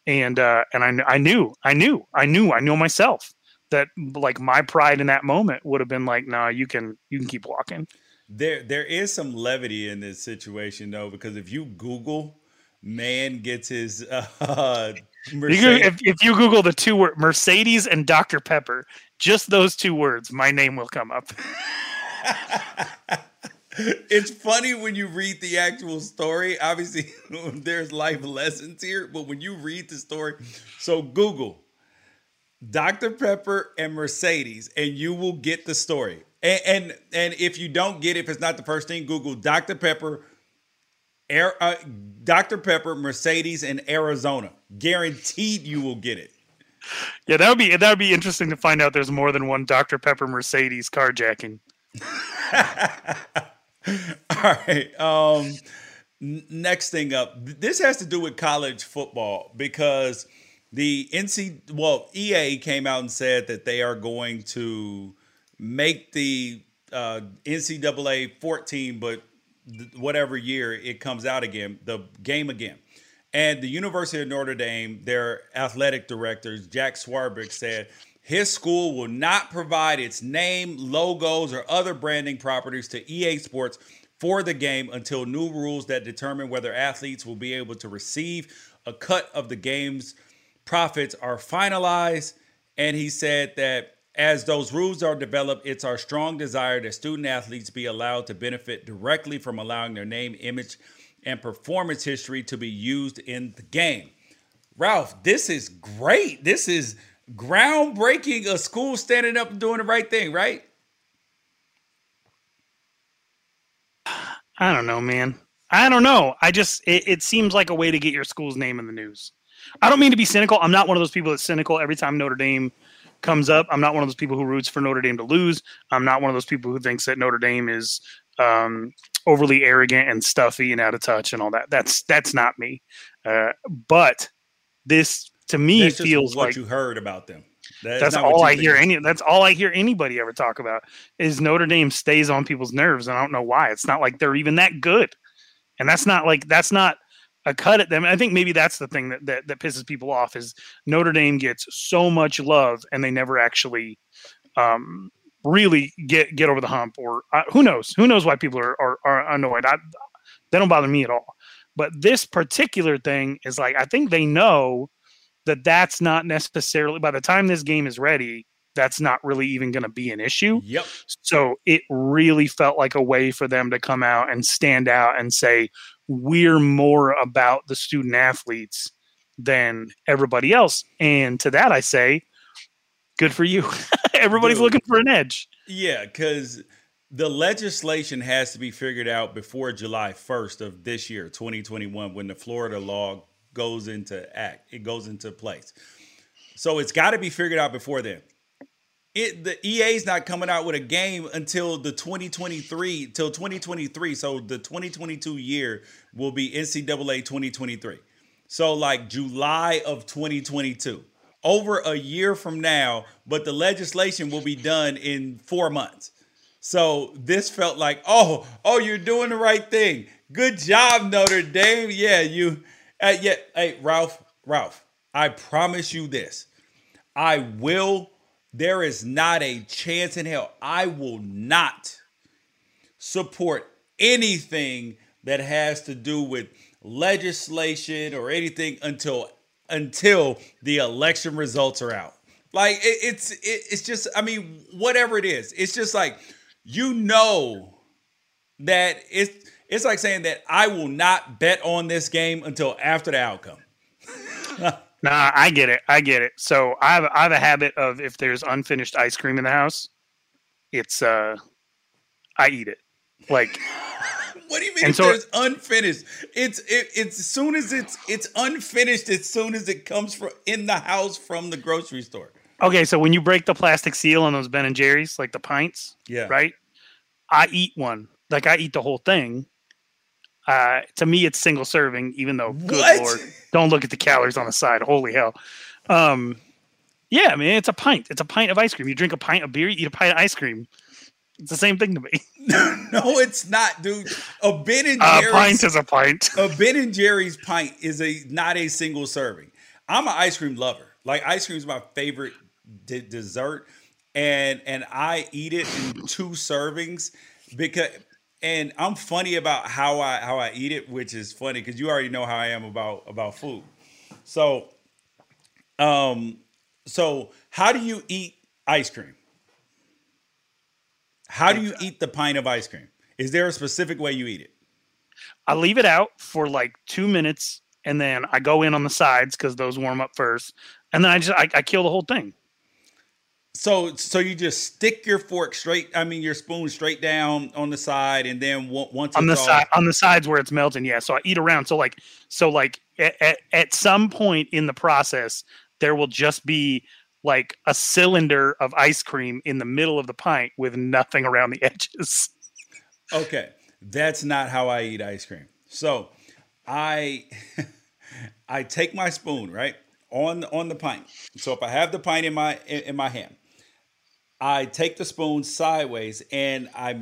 and uh, and I I knew I knew I knew I knew myself that like my pride in that moment would have been like, nah, you can you can keep walking. There there is some levity in this situation though, because if you Google man gets his (laughs) uh can, if, if you Google the two word Mercedes and Dr. Pepper, just those two words, my name will come up. (laughs) it's funny when you read the actual story. Obviously, (laughs) there's life lessons here, but when you read the story, so Google Dr. Pepper and Mercedes, and you will get the story. And, and and, if you don't get it, if it's not the first thing, Google Dr. Pepper, Air, uh, Dr. Pepper, Mercedes, and Arizona. Guaranteed, you will get it. Yeah, that would be that would be interesting to find out. There's more than one Dr. Pepper Mercedes carjacking. (laughs) All right. Um, next thing up, this has to do with college football because the NC well EA came out and said that they are going to make the uh, NCAA 14, but th- whatever year it comes out again, the game again. And the University of Notre Dame, their athletic director Jack Swarbrick said his school will not provide its name, logos, or other branding properties to EA Sports for the game until new rules that determine whether athletes will be able to receive a cut of the game's profits are finalized. And he said that as those rules are developed, it's our strong desire that student athletes be allowed to benefit directly from allowing their name, image, and performance history to be used in the game. Ralph, this is great. This is groundbreaking. A school standing up and doing the right thing, right? I don't know, man. I don't know. I just it, it seems like a way to get your school's name in the news. I don't mean to be cynical. I'm not one of those people that's cynical every time Notre Dame comes up. I'm not one of those people who roots for Notre Dame to lose. I'm not one of those people who thinks that Notre Dame is um, overly arrogant and stuffy and out of touch and all that. That's that's not me. Uh, but this to me That's feels what like you heard about them. That that's all I think. hear. Any that's all I hear anybody ever talk about is Notre Dame stays on people's nerves, and I don't know why. It's not like they're even that good, and that's not like that's not a cut at them. I think maybe that's the thing that that, that pisses people off is Notre Dame gets so much love, and they never actually um, really get get over the hump, or uh, who knows? Who knows why people are are, are annoyed? I, they don't bother me at all. But this particular thing is like I think they know that that's not necessarily by the time this game is ready that's not really even going to be an issue Yep. so it really felt like a way for them to come out and stand out and say we're more about the student athletes than everybody else and to that i say good for you (laughs) everybody's Dude. looking for an edge Yeah, because the legislation has to be figured out before July 1st of this year, 2021, when the Florida law goes into act, it goes into place. So it's got to be figured out before then. It the EA's not coming out with a game until the 2023 till 2023. So the 2022 year will be NCAA 2023. So like July of 2022. Over a year from now, but the legislation will be done in 4 months. So this felt like, oh, oh, you're doing the right thing. Good job, Notre Dame. Yeah, you. Uh, yeah, hey, Ralph, Ralph. I promise you this. I will. There is not a chance in hell. I will not support anything that has to do with legislation or anything until until the election results are out. Like it, it's it, it's just I mean whatever it is, it's just like you know that it's it's like saying that I will not bet on this game until after the outcome. (laughs) nah i get it i get it so i have, I have a habit of if there's unfinished ice cream in the house it's uh, I eat it. Like (laughs) What do you mean And if so- there's unfinished? It's it, it's as soon as it's it's unfinished as soon as it comes from in the house from the grocery store. okay, so when you break the plastic seal on those Ben and Jerry's, like the pints, Yeah. right? I eat one. Like I eat the whole thing. Uh, to me, it's single serving, even though, good What? lord, don't look at the calories on the side. Holy hell. Um, yeah, I mean, it's a pint. It's a pint of ice cream. You drink a pint of beer, you eat a pint of ice cream. It's the same thing to me. (laughs) (laughs) No, it's not, dude. A Ben and Jerry's pint is a pint. (laughs) a Ben and Jerry's pint is a not a single serving. I'm an ice cream lover. Like ice cream is my favorite d- dessert, and and I eat it in two servings because. And I'm funny about how I how I eat it, which is funny because you already know how I am about about food. So, um, so how do you eat ice cream? How do you eat the pint of ice cream? Is there a specific way you eat it? I leave it out for like two minutes, and then I go in on the sides because those warm up first, and then I just I, I kill the whole thing. So, so you just stick your fork straight. I mean, your spoon straight down on the side, and then on- once on the side on the sides where it's melting yeah so i eat around so like so like at, at, at some point in the process there will just be like a cylinder of ice cream in the middle of the pint with nothing around the (laughs) edges Okay, that's not how I eat ice cream. So, I (laughs) I take my spoon right on on the pint. So if I have the pint in my in, in my hand, I take the spoon sideways and I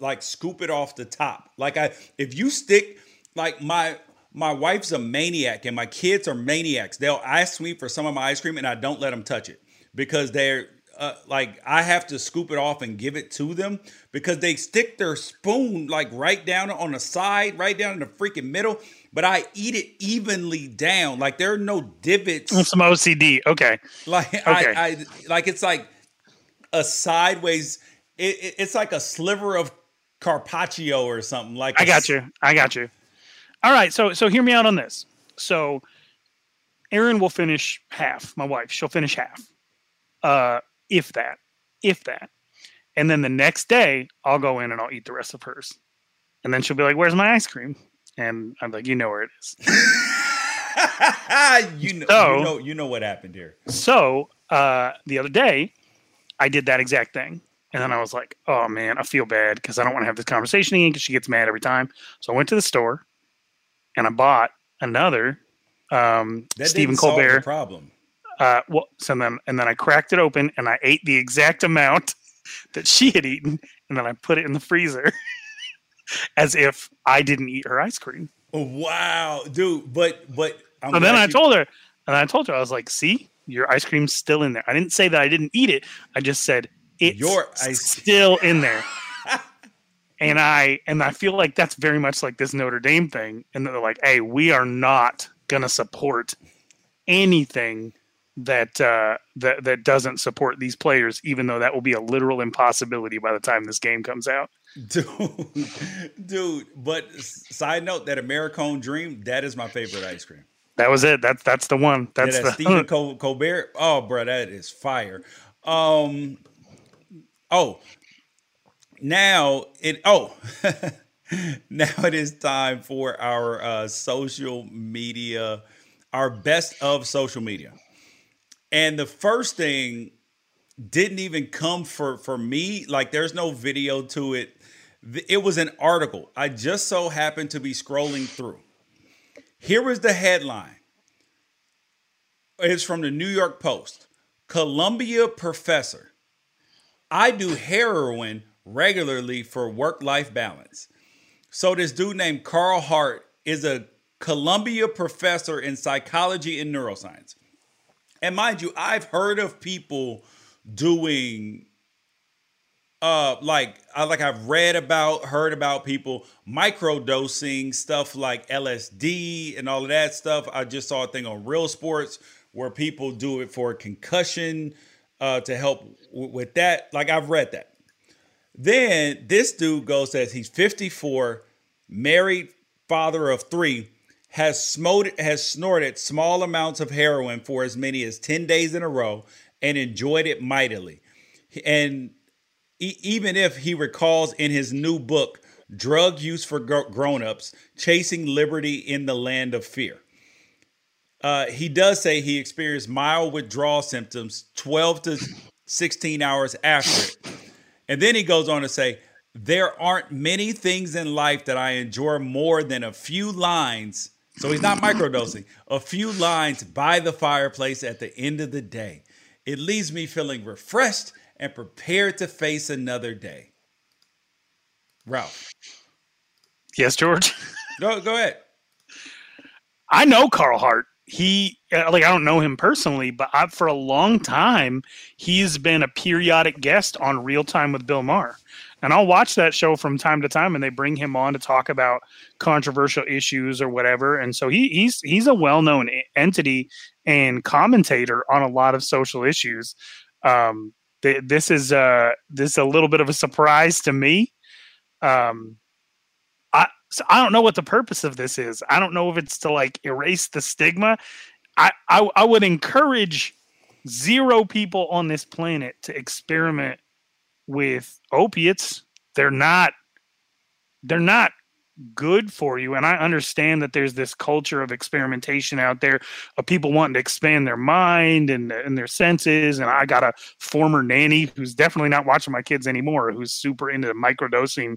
like scoop it off the top. Like I if you stick like my my wife's a maniac and my kids are maniacs. They'll ask me for some of my ice cream and I don't let them touch it because they're uh, like I have to scoop it off and give it to them because they stick their spoon like right down on the side, right down in the freaking middle. But I eat it evenly down. Like there are no divots. some ocd okay Like Okay. I, I like it's like a sideways. It, it- it's like a sliver of carpaccio or something. Like I got you i got you all right so so hear me out on this so Erin will finish half my wife she'll finish half uh if that if that and then the next day i'll go in and i'll eat the rest of hers and then she'll be like where's my ice cream and i'm like you know where it is (laughs) you know, So- you know, you know what happened here. so uh the other day i did that exact thing and then i was like oh man i feel bad because i don't want to have this conversation again because she gets mad every time so i went to the store and i bought another um That stephen didn't solve the colbert problem. uh well so then and then i cracked it open and i ate the exact amount (laughs) that she had eaten and then i put it in the freezer (laughs) as if i didn't eat her ice cream Wow, dude. But but I'm so then i you- told her and i told her i was like see your ice cream's still in there i didn't say that i didn't eat it i just said it's Your ice- still in there (laughs) and i and i feel like that's very much like this notre dame thing and they're like hey we are not gonna support anything that uh that that doesn't support these players even though that will be a literal impossibility by the time this game comes out dude, (laughs) dude. But side note, that Americone Dream, that is my favorite ice cream. That was it that's that's the one Yeah, that's that the Stephen (laughs) Col- Colbert. Oh, bro, that is fire. Um. Oh. Now it. Oh. (laughs) now it is time for our uh, social media, our best of social media, and the first thing didn't even come for for me. Like, there's no video to it. It was an article. I just so happened to be scrolling through. Here was the headline. It's from the New York Post. Columbia professor. I do heroin regularly for work life balance. So, this dude named Carl Hart is a Columbia professor in psychology and neuroscience. And mind you, I've heard of people doing uh like I like I've read about heard about people microdosing stuff like LSD and all of that stuff. I just saw a thing on Real Sports where people do it for concussion uh to help w- with that. Like I've read that. Then this dude goes says he's 54, married, father of 3, has smoked has snorted small amounts of heroin for as many as 10 days in a row and enjoyed it mightily. And e- even if he recalls in his new book, Drug Use for Gro- Grown-Ups, Chasing Liberty in the Land of Fear. Uh, he does say he experienced mild withdrawal symptoms 12 to 16 hours after it. And then he goes on to say, There aren't many things in life that I enjoy more than a few lines. So he's not microdosing, a few lines by the fireplace at the end of the day. It leaves me feeling refreshed and prepared to face another day. Ralph, Yes, George. (laughs) go, go ahead. I know Carl Hart. He uh, like I don't know him personally, but I, for a long time he's been a periodic guest on Real Time with Bill Maher, and I'll watch that show from time to time, and they bring him on to talk about controversial issues or whatever. And so he, he's he's a well known entity and commentator on a lot of social issues. Um, th- this is uh this is a little bit of a surprise to me. Um, I so I don't know what the purpose of this is. I don't know if it's to like erase the stigma. I I, I would encourage zero people on this planet to experiment with opiates. They're not they're not good for you and i understand that there's this culture of experimentation out there of people wanting to expand their mind and, and their senses and i got a former nanny who's definitely not watching my kids anymore who's super into microdosing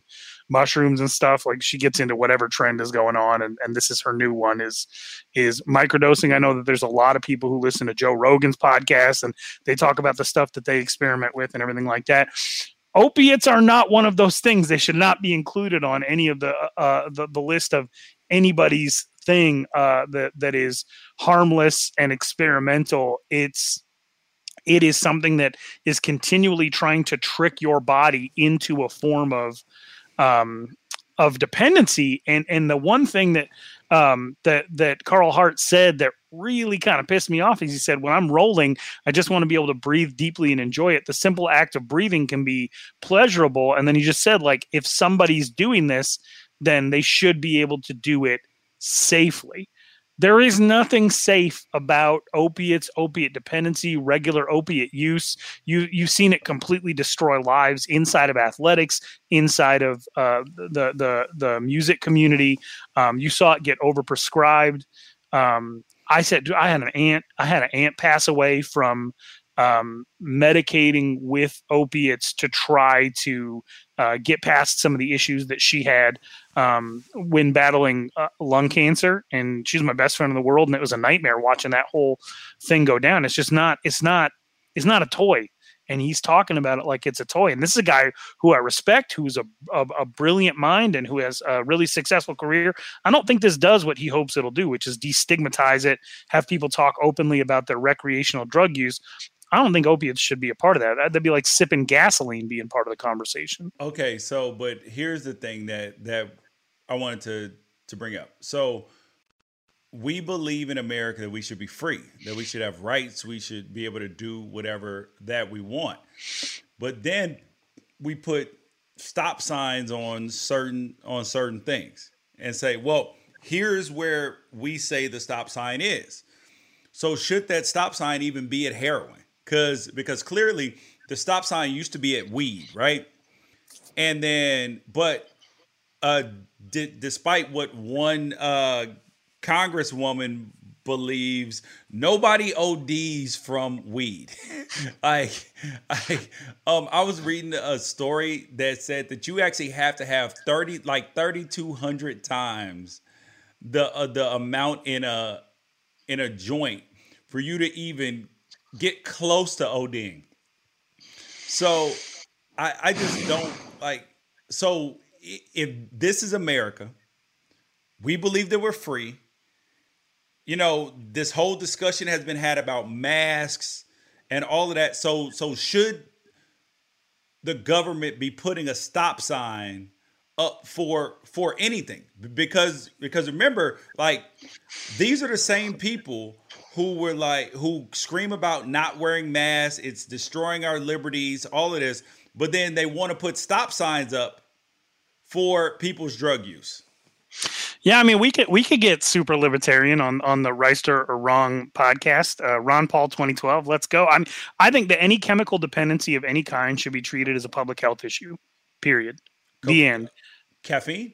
mushrooms and stuff like she gets into whatever trend is going on and, and this is her new one is is microdosing. I know that there's a lot of people who listen to joe rogan's podcast and they talk about the stuff that they experiment with and everything like that opiates are not one of those things. They should not be included on any of the uh, the, the list of anybody's thing uh, that that is harmless and experimental. It's it is something that is continually trying to trick your body into a form of um, of dependency. And and the one thing that um, that that Carl Hart said that really kind of pissed me off is he said when I'm rolling I just want to be able to breathe deeply and enjoy it. The simple act of breathing can be pleasurable. And then he just said like if somebody's doing this then they should be able to do it safely there is nothing safe about opiates, opiate dependency, regular opiate use. You you've seen it completely destroy lives inside of athletics, inside of uh, the the the music community. Um, you saw it get overprescribed. Um, I said I had an aunt. I had an aunt pass away from um, medicating with opiates to try to uh, get past some of the issues that she had um, when battling uh, lung cancer. And she's my best friend in the world, and it was a nightmare watching that whole thing go down. It's just not. It's not. It's not a toy. And he's talking about it like it's a toy. And this is a guy who I respect, who's a, a, a brilliant mind and who has a really successful career. I don't think this does what he hopes it'll do, which is destigmatize it, have people talk openly about their recreational drug use. I don't think opiates should be a part of that. That'd be like sipping gasoline being part of the conversation. Okay, so but here's the thing that that I wanted to to bring up. So we believe in America that we should be free, that we should have rights, we should be able to do whatever that we want. But then we put stop signs on certain on certain things and say, well, here's where we say the stop sign is. So should that stop sign even be at heroin? Cuz because clearly the stop sign used to be at weed, right? And then but uh di- despite what one uh congresswoman believes nobody ODs from weed. (laughs) I I um I was reading a story that said that you actually have to have 30 like 3200 times the uh, the amount in a in a joint for you to even get close to ODing. So I I just don't like so if this is America, we believe that we're free. You know this whole discussion has been had about masks and all of that. So so should the government be putting a stop sign up for for anything? Because because remember like these are the same people who were like who scream about not wearing masks it's destroying our liberties all of this but then they want to put stop signs up for people's drug use Yeah, I mean, we could we could get super libertarian on on the Wrighster or Wrong podcast. Uh, Ron Paul 2012. Let's go. I'm I think that any chemical dependency of any kind should be treated as a public health issue. Period. The end. Caffeine?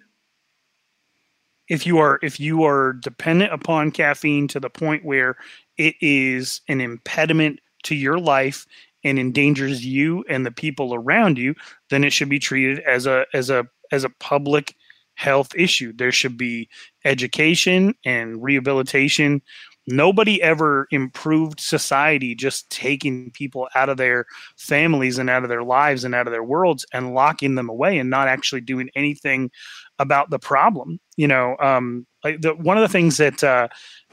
If you are if you are dependent upon caffeine to the point where it is an impediment to your life and endangers you and the people around you, then it should be treated as a as a as a public health issue. There should be education and rehabilitation. Nobody ever improved society just taking people out of their families and out of their lives and out of their worlds and locking them away and not actually doing anything about the problem. You know, um, the, one of the things that uh,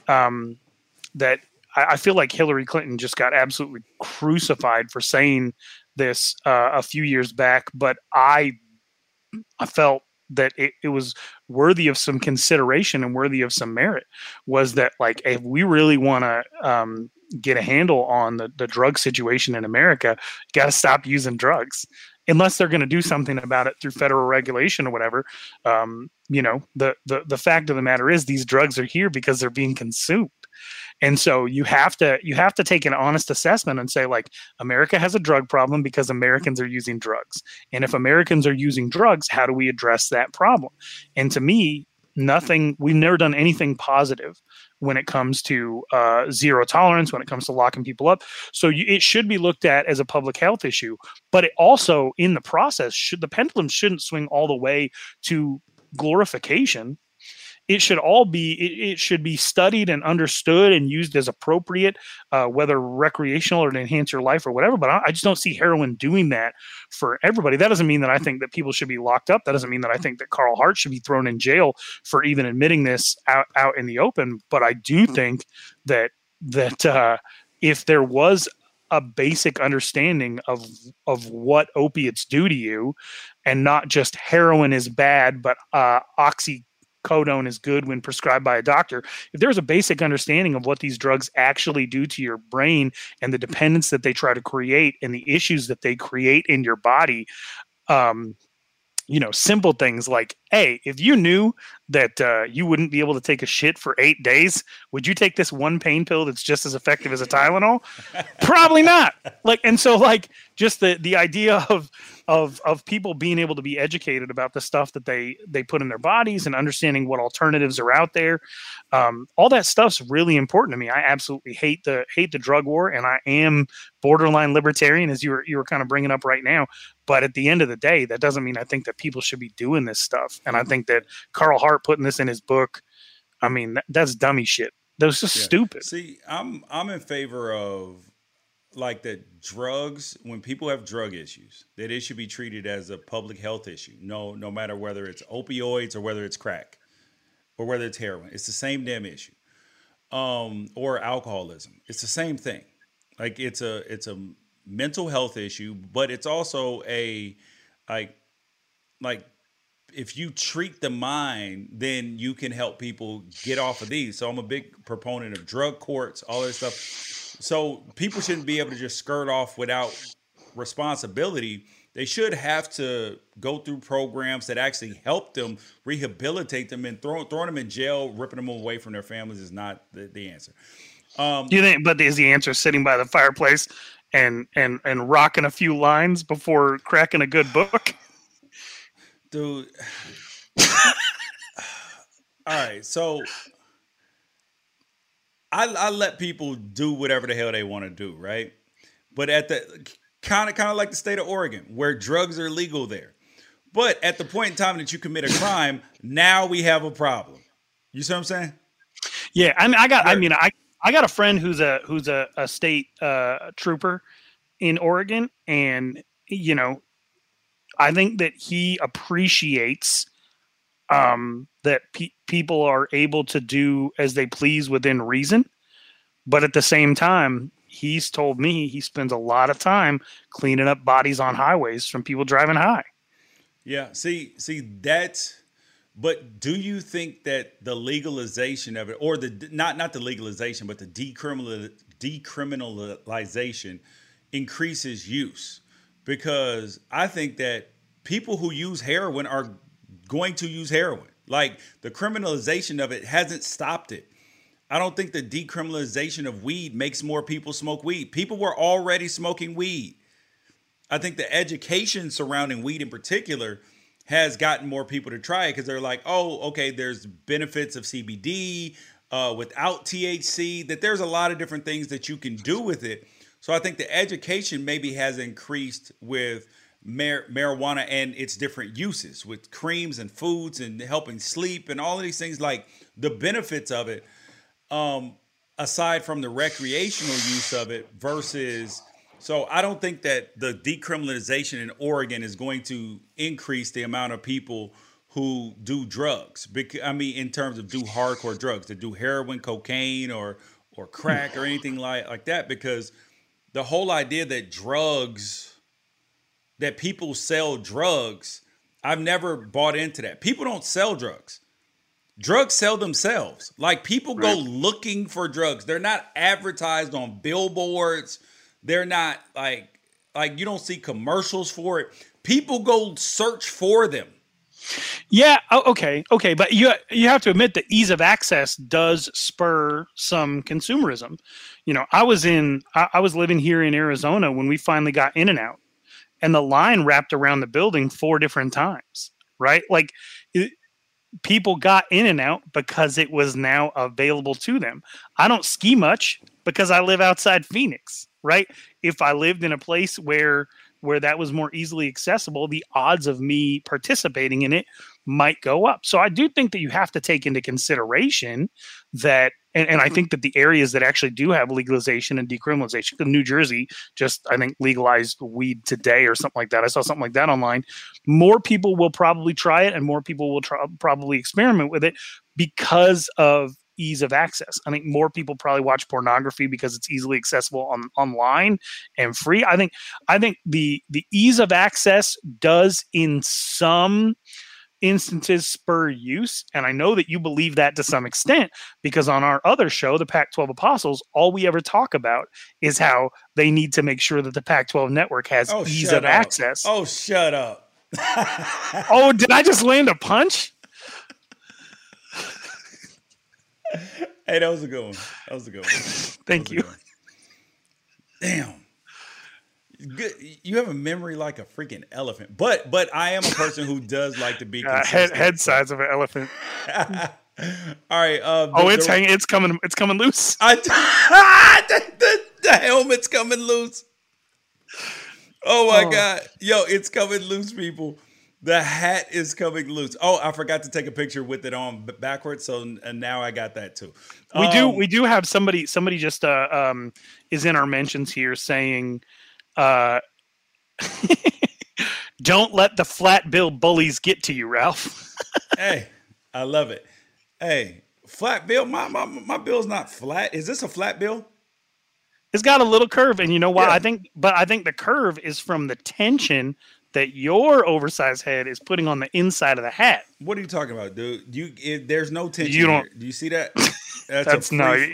um, that I, I feel like Hillary Clinton just got absolutely crucified for saying this uh, a few years back, but I I felt that it, it was worthy of some consideration and worthy of some merit was that like if we really want to um, get a handle on the, the drug situation in america got to stop using drugs. Unless they're going to do something about it through federal regulation or whatever um, you know the, the the fact of the matter is these drugs are here because they're being consumed and so you have to you have to take an honest assessment and say like America has a drug problem because Americans are using drugs. And if Americans are using drugs, how do we address that problem? And to me, nothing we've never done anything positive when it comes to uh, zero tolerance when it comes to locking people up so you, it should be looked at as a public health issue but it also in the process should the pendulum shouldn't swing all the way to glorification it should all be it, it, should be studied and understood and used as appropriate uh, whether recreational or to enhance your life or whatever but I, I, just don't see heroin doing that for everybody that doesn't mean that i think that people should be locked up that doesn't mean that i think that carl hart should be thrown in jail for even admitting this out, out in the open but i do hmm. think that that uh, if there was a basic understanding of of what opiates do to you and not just heroin is bad but uh, oxy oxycodone is good when prescribed by a doctor. If there's a basic understanding of what these drugs actually do to your brain and the dependence that they try to create and the issues that they create in your body, um, you know, simple things like, hey, if you knew that uh, you wouldn't be able to take a shit for eight days, would you take this one pain pill that's just as effective as a Tylenol? (laughs) Probably not. Like, and so like just the the idea of of of people being able to be educated about the stuff that they they put in their bodies and understanding what alternatives are out there. Um, all that stuff's really important to me. I absolutely hate the hate the drug war, and I am borderline libertarian, as you were you were kind of bringing up right now. But at the end of the day, that doesn't mean I think that people should be doing this stuff. And I think that Carl Hart putting this in his book, I mean, that, that's dummy shit. That was just yeah. stupid. See, I'm I'm in favor of like that drugs when people have drug issues that it should be treated as a public health issue no no matter whether it's opioids or whether it's crack or whether it's heroin. It's the same damn issue. Um, or alcoholism. It's the same thing. Like it's a it's a mental health issue but it's also a like like if you treat the mind then you can help people get off of these. So i'm a big proponent of drug courts all this stuff so people shouldn't be able to just skirt off without responsibility. They should have to go through programs that actually help them, rehabilitate them, and throw, throwing them in jail, ripping them away from their families is not the, the answer. Um, Do you think? But is the answer sitting by the fireplace and and and rocking a few lines before cracking a good book? Dude. (sighs) All right, so I, I let people do whatever the hell they want to do, right? But at the kind of kind of like the state of Oregon, where drugs are legal there. But at the point in time that you commit a crime, now we have a problem. You see what I'm saying? Yeah, I mean, I got. I mean, I I got a friend who's a who's a, a state uh, trooper in Oregon, and you know, I think that he appreciates um, that pe- people are able to do as they please within reason. But at the same time, he's told me he spends a lot of time cleaning up bodies on highways from people driving high. Yeah, see, see that's. But do you think that the legalization of it, or the not not the legalization, but the decriminal, decriminalization, increases use? Because I think that people who use heroin are going to use heroin. Like the criminalization of it hasn't stopped it. I don't think the decriminalization of weed makes more people smoke weed. People were already smoking weed. I think the education surrounding weed in particular has gotten more people to try it because they're like, oh, okay, there's benefits of CBD uh, without THC, that there's a lot of different things that you can do with it. So I think the education maybe has increased with mar- marijuana and its different uses with creams and foods and helping sleep and all of these things like the benefits of it um aside from the recreational use of it versus so I don't think that the decriminalization in Oregon is going to increase the amount of people who do drugs. Because I mean, in terms of do hardcore drugs, to do heroin, cocaine, or or crack or anything like like that. Because the whole idea that drugs, that people sell drugs, I've never bought into that. People don't sell drugs. Drugs sell themselves. Like people go looking for drugs. They're not advertised on billboards. They're not like like you don't see commercials for it. People go search for them. Yeah. Okay. Okay. But you you have to admit that ease of access does spur some consumerism. You know, I was in I, I was living here in Arizona when we finally got In and Out, and the line wrapped around the building four different times. Right. Like. It, people got in and out because it was now available to them. I don't ski much because I live outside Phoenix, right? If I lived in a place where where that was more easily accessible, the odds of me participating in it might go up. So I do think that you have to take into consideration that, and, and I mm-hmm. think that the areas that actually do have legalization and decriminalization, New Jersey just, I think, legalized weed today or something like that. I saw something like that online. More people will probably try it and more people will try, probably experiment with it because of ease of access. I think more people probably watch pornography because it's easily accessible on online and free. I think I think the the ease of access does in some instances spur use and I know that you believe that to some extent because on our other show the Pac-12 Apostles all we ever talk about is how they need to make sure that the Pac-12 network has Oh, ease of up. access. Oh, shut up. (laughs) oh, did I just land a punch? Hey, that was a good one. That was a good one. (laughs) Thank you. Damn. Good. You have a memory like a freaking elephant. But but I am a person who does like to be (laughs) Uh, head head size of an elephant. (laughs) All right. Uh, the- Oh, it's the- hanging. It's coming. It's coming loose. (laughs) I, the, the, the helmet's coming loose. Oh my Oh. god, yo, it's coming loose, people. The hat is coming loose. Oh, I forgot to take a picture with it on backwards, so and now I got that too. We do. Um, We do have somebody. Somebody just uh, um, is in our mentions here saying, uh, (laughs) "Don't let the flat bill bullies get to you, Ralph." (laughs) hey, I love it. Hey, flat bill. My my my bill's not flat. Is this a flat bill? It's got a little curve, and you know why? Yeah. I think, but I think the curve is from the tension that your oversized head is putting on the inside of the hat. What are you talking about, dude? You it, there's no tension. You don't- here. Do you see that? (laughs) That's, That's no.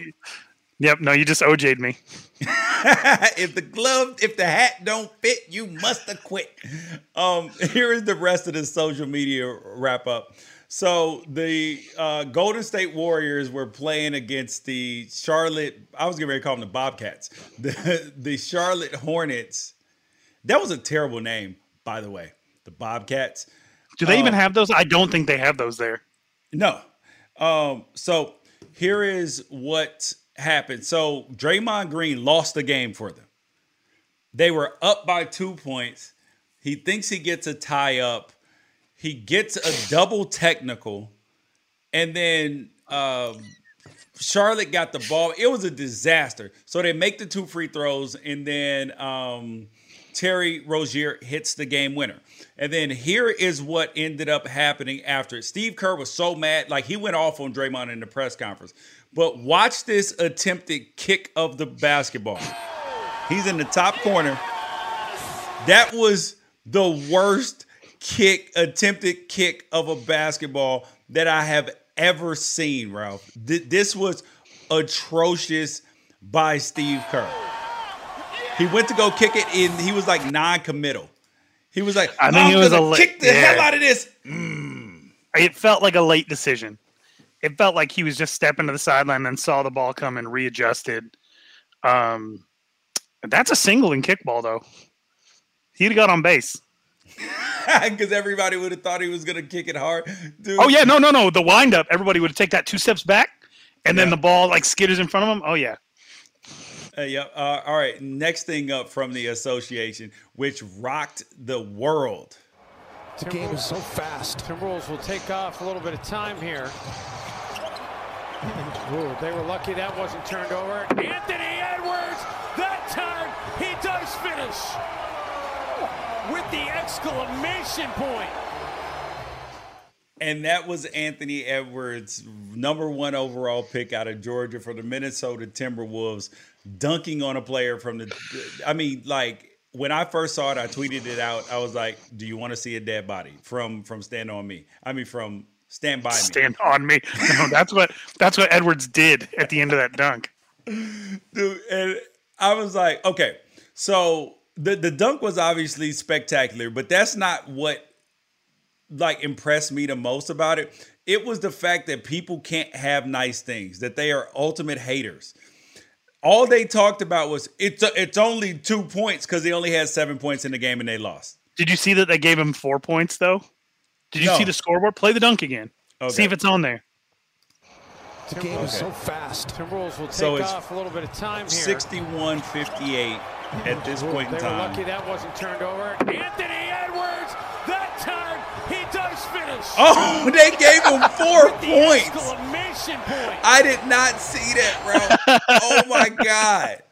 Yep. No, you just OJ'd me. (laughs) if the glove, if the hat don't fit, you must have quit. Um, (laughs) here is the rest of the social media wrap up. So the uh, Golden State Warriors were playing against the Charlotte. I was getting ready to call them the Bobcats. (laughs) The the Charlotte Hornets. That was a terrible name, by the way. The Bobcats. Do they even Oh. have those? I don't think they have those there. No. Um, so here is what happened. So Draymond Green lost the game for them. They were up by two points. He thinks he gets a tie up. He gets a double technical. And then um, Charlotte got the ball. It was a disaster. So they make the two free throws, and then um, Terry Rozier hits the game winner. And then here is what ended up happening after. it. Steve Kerr was so mad, like he went off on Draymond in the press conference. But watch this attempted kick of the basketball. He's in the top corner. That was the worst kick, attempted kick of a basketball that I have ever seen, Ralph. Th- this was atrocious by Steve Kerr. He went to go kick it and he was like non-committal. He was like, I think I'm it was a li- kick the yeah. hell out of this. Mm. it felt like a late decision. It felt like he was just stepping to the sideline and saw the ball come and readjusted. Um, that's a single in kickball though. He'd have got on base. (laughs) Because everybody would have thought he was gonna kick it hard. Dude. Oh yeah, no, no, no. The windup, everybody would take that two steps back, and then the ball like skitters in front of him. Oh yeah. Uh, yeah. Uh, all right. Next thing up from the association, which rocked the world. The game is so fast. Timberwolves will take off a little bit of time here. Ooh, they were lucky that wasn't turned over. Anthony Edwards, that time he does finish with the exclamation point. And that was Anthony Edwards, number one overall pick out of Georgia for the Minnesota Timberwolves, dunking on a player from the. I mean, like when I first saw it, I tweeted it out. I was like, "Do you want to see a dead body from from Stand on Me? I mean, from Stand by Me." Stand on me. (laughs) No, that's what that's what Edwards did at the end of that dunk. dude. And I was like, okay, so the the dunk was obviously spectacular, but that's not what like impressed me the most about it. It was the fact that people can't have nice things, that they are ultimate haters. All they talked about was it's it's only two points because they only had seven points in the game and they lost. Did you see that they gave him four points though? Did you No. see the scoreboard? Play the dunk again. See if it's on there. The game is so fast. Timberwolves will take So it's off a little bit of time here. 61 58 at this Ooh, point in time. they were time. lucky that wasn't turned over. Anthony Edwards, that time he does finish. Oh, (laughs) they gave him four points. point. I did not see that, bro. (laughs) oh my god.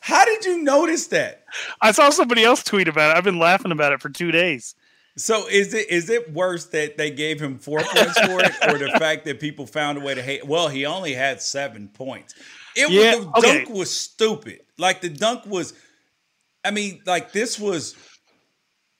How did you notice that? I saw somebody else tweet about it. I've been laughing about it for two days. So is it is it worse that they gave him four points for it, or the fact that people found a way to hate? Well, he only had seven points. It Yeah, was the okay. dunk was stupid. Like the dunk was, I mean, like this was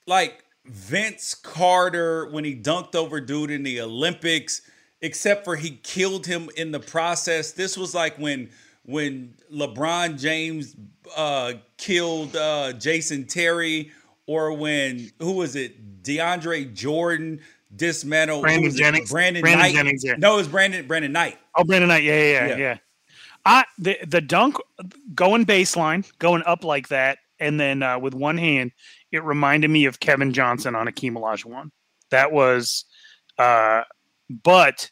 like Vince Carter when he dunked over dude in the Olympics, except for he killed him in the process. This was like when when LeBron James uh, killed uh, Jason Terry, or when who was it? DeAndre Jordan dismantled Brandon? Jennings. Brandon, Brandon Knight. Jennings, yeah. No, it was Brandon Brandon Knight. Oh, Brandon Knight. Yeah, yeah, yeah, Yeah. yeah. I the the dunk going baseline, going up like that, and then uh, with one hand, it reminded me of Kevin Johnson on Hakeem Olajuwon. That was, uh, but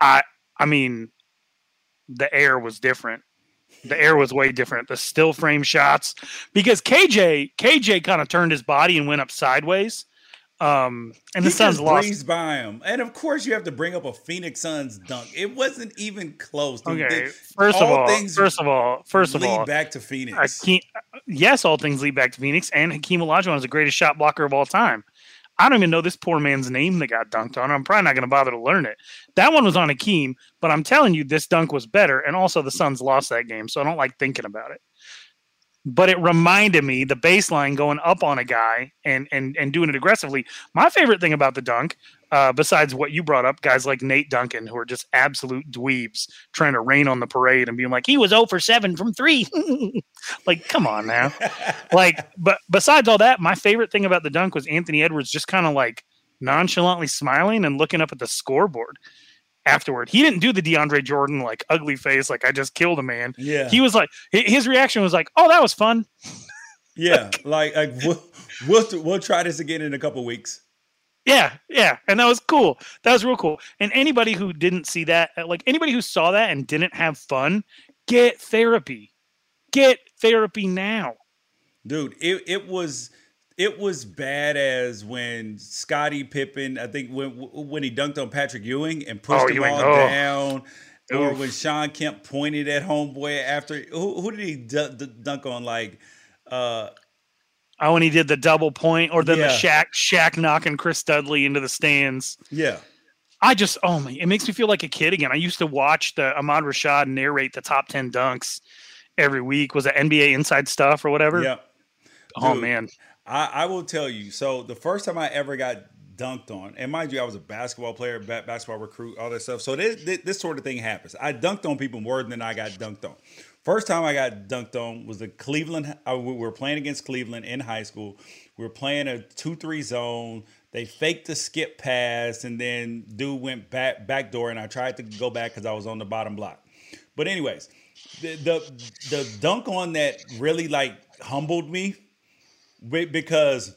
I I mean, the air was different. The air was way different. The still frame shots because KJ KJ kind of turned his body and went up sideways. Um, and the he Suns just lost. by him, and of course you have to bring up a Phoenix Suns dunk. It wasn't even close. dude. Okay, The- first of all all, things first of all, first of lead all, back to Phoenix. Hakeem, yes, all things lead back to Phoenix, and Hakeem Olajuwon is the greatest shot blocker of all time. I don't even know this poor man's name that got dunked on. I'm probably not going to bother to learn it. That one was on Hakeem, but I'm telling you, this dunk was better. And also, the Suns lost that game, so I don't like thinking about it. But it reminded me the baseline going up on a guy and and and doing it aggressively. My favorite thing about the dunk, uh, besides what you brought up, guys like Nate Duncan, who are just absolute dweebs trying to rain on the parade and being like, he was 0 for 7 from three. (laughs) like, come on now. (laughs) like, but besides all that, my favorite thing about the dunk was Anthony Edwards just kind of like nonchalantly smiling and looking up at the scoreboard afterward. He didn't do the DeAndre Jordan like ugly face, like I just killed a man. yeah, He was like, his reaction was like, oh, that was fun. (laughs) yeah. Like, like we'll, we'll we'll try this again in a couple weeks. Yeah, yeah, and that was cool. That was real cool. And anybody who didn't see that, uh, like anybody who saw that and didn't have fun, get therapy. Get therapy now. dude it, it was it was bad as when Scottie Pippen I think when when he dunked on Patrick Ewing and pushed Oh, Ewing, all oh. down or when Shawn Kemp pointed at homeboy after who, who did he du- du- dunk on like uh Oh, when he did the double point, or then Yeah. the Shaq Shaq knocking Chris Dudley into the stands. yeah I just, oh my, it makes me feel like a kid again. I used to watch the Ahmad Rashad narrate the top ten dunks every week. Was it NBA Inside Stuff or whatever? yeah Oh Dude. man, I, I will tell you. So the first time I ever got dunked on, and mind you, I was a basketball player, ba- basketball recruit, all that stuff. So this, this this sort of thing happens. I dunked on people more than I got dunked on. First time I got dunked on was the Cleveland. uh, we were playing against Cleveland in high school. We were playing a two-three zone. They faked the skip pass, and then dude went back back door, and I tried to go back because I was on the bottom block. But anyways, the, the the dunk on that really like humbled me because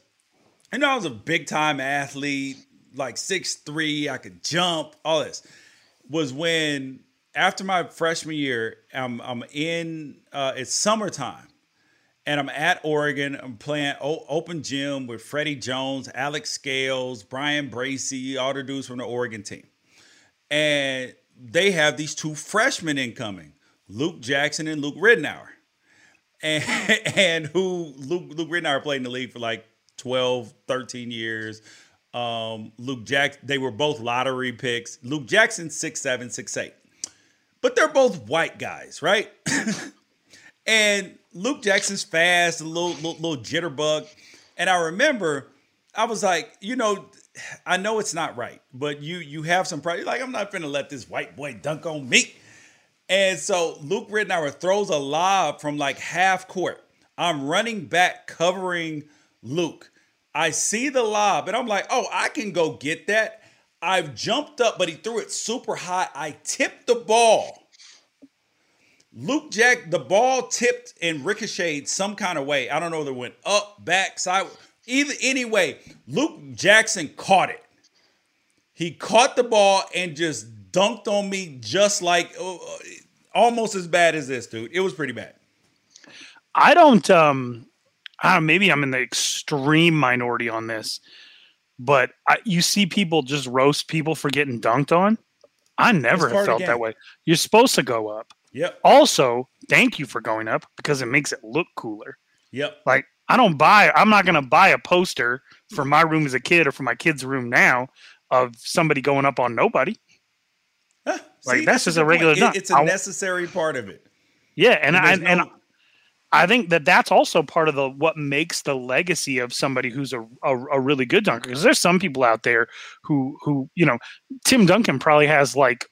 you know I was a big time athlete, like six three, I could jump, all this. Was when after my freshman year, I'm I'm in uh, it's summertime, and I'm at Oregon. I'm playing o- open gym with Freddie Jones, Alex Scales, Bryan Bracey, all the dudes from the Oregon team, and they have these two freshmen incoming, Luke Jackson and Luke Ridnour and (laughs) and who Luke Luke Ridnour played in the league for like 12, 13 years. Um, Luke Jack, they were both lottery picks. Luke Jackson, six seven, six eight. But they're both white guys, right? (laughs) and Luke Jackson's fast, a little, little little jitterbug. And I remember I was like, you know, I know it's not right, but you you have some pride. You're like, I'm not gonna let this white boy dunk on me. And so Luke Ridnour throws a lob from like half court. I'm running back covering Luke. I see the lob and I'm like, oh, I can go get that. I've jumped up, but he threw it super high. I tipped the ball. Luke Jack, the ball tipped and ricocheted some kind of way. I don't know whether it went up, back, side. Either anyway, Luke Jackson caught it. He caught the ball and just dunked on me just like uh, almost as bad as this, dude. It was pretty bad. I don't um I don't know, maybe I'm in the extreme minority on this, but I, you see people just roast people for getting dunked on. I never have felt that way. You're supposed to go up. Yep. Also, thank you for going up because it makes it look cooler. Yep. Like I don't buy I'm not going to buy a poster for my room as a kid or for my kid's room now of somebody going up on nobody. Like, see, that's just a regular dunk. it's a I- necessary part of it. Yeah, and I, There's and no- I think that that's also part of the what makes the legacy of somebody who's a, a, a really good dunker. Because there's some people out there who who you know, Tim Duncan probably has like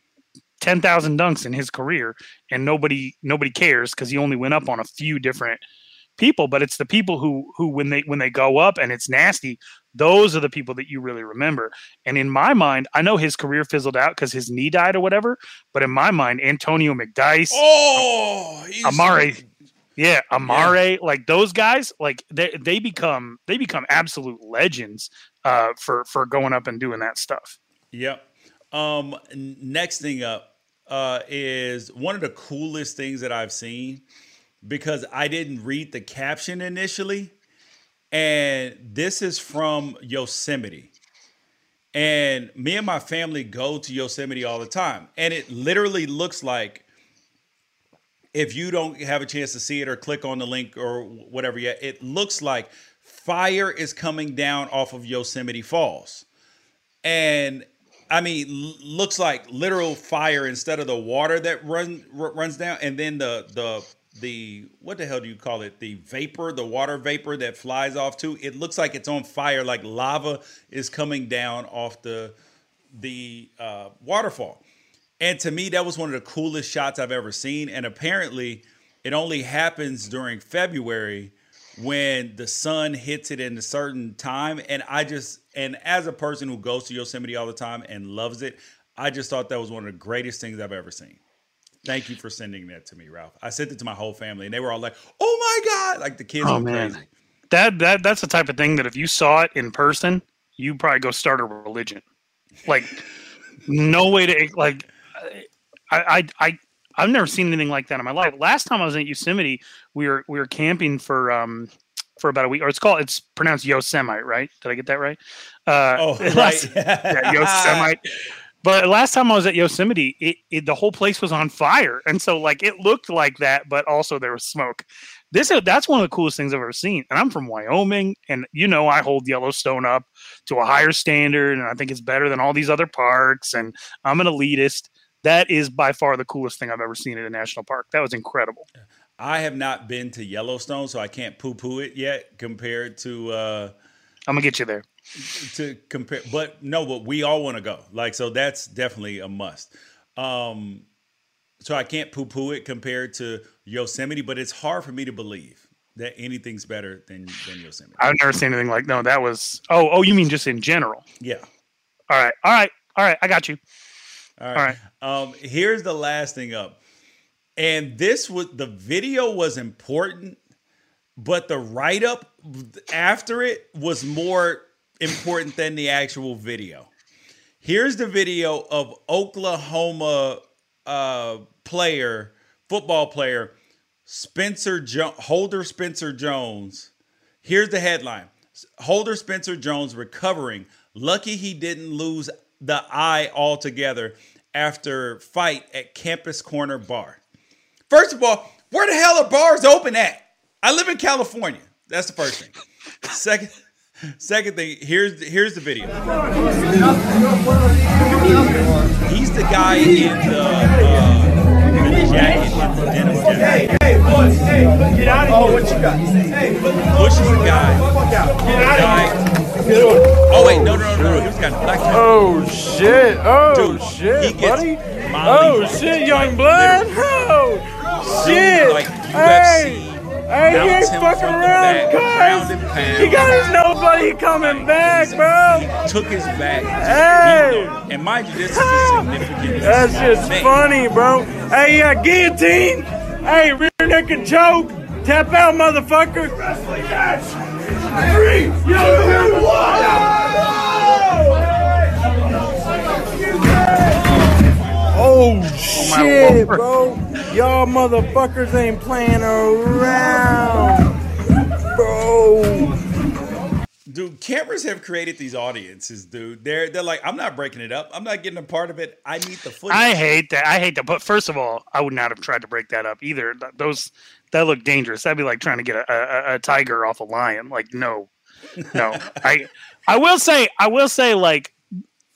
ten thousand dunks in his career, and nobody nobody cares because he only went up on a few different people. But it's the people who who when they when they go up and it's nasty, those are the people that you really remember. And in my mind, I know his career fizzled out because his knee died or whatever. But in my mind, Antonio McDyess. Oh, Amare, yeah, Amare, like those guys, like they they become they become absolute legends uh, for for going up and doing that stuff. Yep. Um, next thing up uh, is one of the coolest things that I've seen because I didn't read the caption initially, and this is from Yosemite. And me and my family go to Yosemite all the time, and it literally looks like if you don't have a chance to see it or click on the link or whatever yet, it looks like fire is coming down off of Yosemite Falls. And I mean, looks like literal fire instead of the water that run runs down, and then the the the what the hell do you call it? The vapor, the water vapor that flies off too. It looks like it's on fire, like lava is coming down off the the uh, waterfall. And to me, that was one of the coolest shots I've ever seen. And apparently, it only happens during February when the sun hits it in a certain time. And I just, and as a person who goes to Yosemite all the time and loves it, I just thought that was one of the greatest things I've ever seen. Thank you for sending that to me, Ralph. I sent it to my whole family, and they were all like, "Oh my god!" Like the kids Oh, were man. crazy. That that that's the type of thing that if you saw it in person, you probably go start a religion. Like no way to like. I I I I've never seen anything like that in my life. Last time I was in Yosemite, we were we were camping for um for about a week, or it's called it's pronounced Yosemite, right? Did I get that right? Uh, Oh, last- (laughs) right. (laughs) yeah, Yosemite. (laughs) But last time I was at Yosemite, it, it the whole place was on fire, and so like it looked like that, but also there was smoke. This that's one of the coolest things I've ever seen. And I'm from Wyoming, and you know I hold Yellowstone up to a higher standard, and I think it's better than all these other parks. And I'm an elitist. That is by far the coolest thing I've ever seen at a national park. That was incredible. I have not been to Yellowstone, so I can't poo poo it yet compared to. uh I'm gonna get you there. To compare, but no, but we all want to go. Like, so that's definitely a must. Um, so I can't poo poo it compared to Yosemite, but it's hard for me to believe that anything's better than than Yosemite. I've never seen anything like no. That was oh oh. You mean just in general? Yeah. All right, all right, all right. I got you. All right. Um, here's the last thing up. And this was the video was important, but the write up after it was more important than the actual video. Here's the video of Oklahoma uh, player, football player, Spencer jo- Holder Spencer Jones. Here's the headline Holder Spencer Jones recovering. Lucky he didn't lose the eye altogether after fight at Campus Corner Bar. First of all, where the hell are bars open at? I live in California. That's the first thing. Second, second thing. Here's here's the video. He's the guy in the, uh, the jacket, the denim jacket. Hey, boys, hey, get out of here. Oh, what you got? Hey, Pushes the guy. Get out of here. Oh wait, no, no, no, no. He was got black tie. Oh shit! Oh Dude, shit, he gets buddy! molly Oh shit, young blood! Oh shit! like UFC hey, he ain't fucking around, back, guys. He got his nobody coming back, bro. Took his back. Hey. And mind you, this is significant. (laughs) That's just thing. funny, bro. Hey, yeah, guillotine. Hey, rear naked choke. Tap out, motherfucker. Three, two, one. Oh, oh shit, bro. Y'all motherfuckers ain't playing around. Bro. Dude, cameras have created these audiences, dude. They're they're like, I'm not breaking it up. I'm not getting a part of it. I need the footage. I hate that. I hate that. But first of all, I would not have tried to break that up either. Th- Those that look dangerous. That'd be like trying to get a, a, a tiger off a lion. Like no, no. (laughs) I I will say I will say like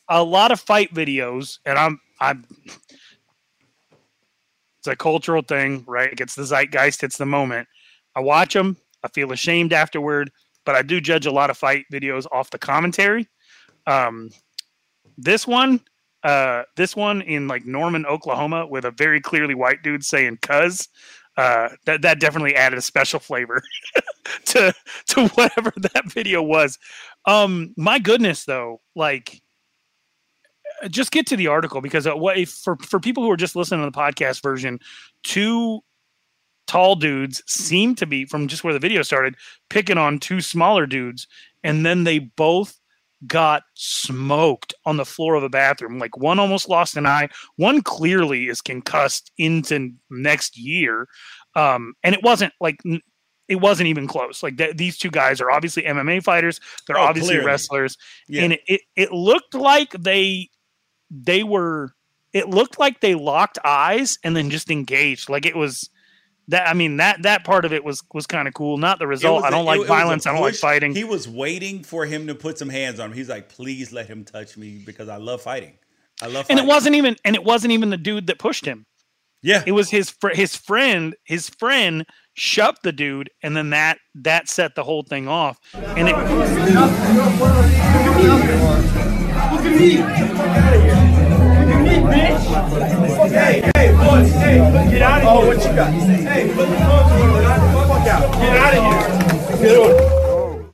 a lot of fight videos, and I'm I'm. It's a cultural thing, right? It gets the zeitgeist. It's the moment. I watch them. I feel ashamed afterward, but I do judge a lot of fight videos off the commentary. Um, this one, uh, this one in like Norman, Oklahoma, with a very clearly white dude saying "cuz," uh, that that definitely added a special flavor (laughs) to to whatever (laughs) that video was. Um, my goodness, though, like just get to the article because uh, what if, for for people who are just listening to the podcast version, two tall dudes seem to be from just where the video started picking on two smaller dudes, and then they both got smoked on the floor of a bathroom. Like one almost lost an eye, one clearly is concussed into next year, um, and it wasn't like. n- It wasn't even close. Like th- these two guys are obviously MMA fighters. They're Oh, obviously clearly. wrestlers, Yeah. and it, it it looked like they they were it looked like they locked eyes and then just engaged like it was that i mean that that part of it was was kind of cool not the result I don't it- like it was a violence i don't like fighting He was waiting for him to put some hands on him. He's like, please let him touch me because I love fighting. I love Fighting. and it wasn't even and it wasn't even the dude that pushed him Yeah. it was his fr- his friend his friend shoved the dude and then that that set the whole thing off and it Hey, hey, boys, hey, get out of here. Oh, what you got? Hey, put the phones away. Get the fuck out. Get out of here. Get on.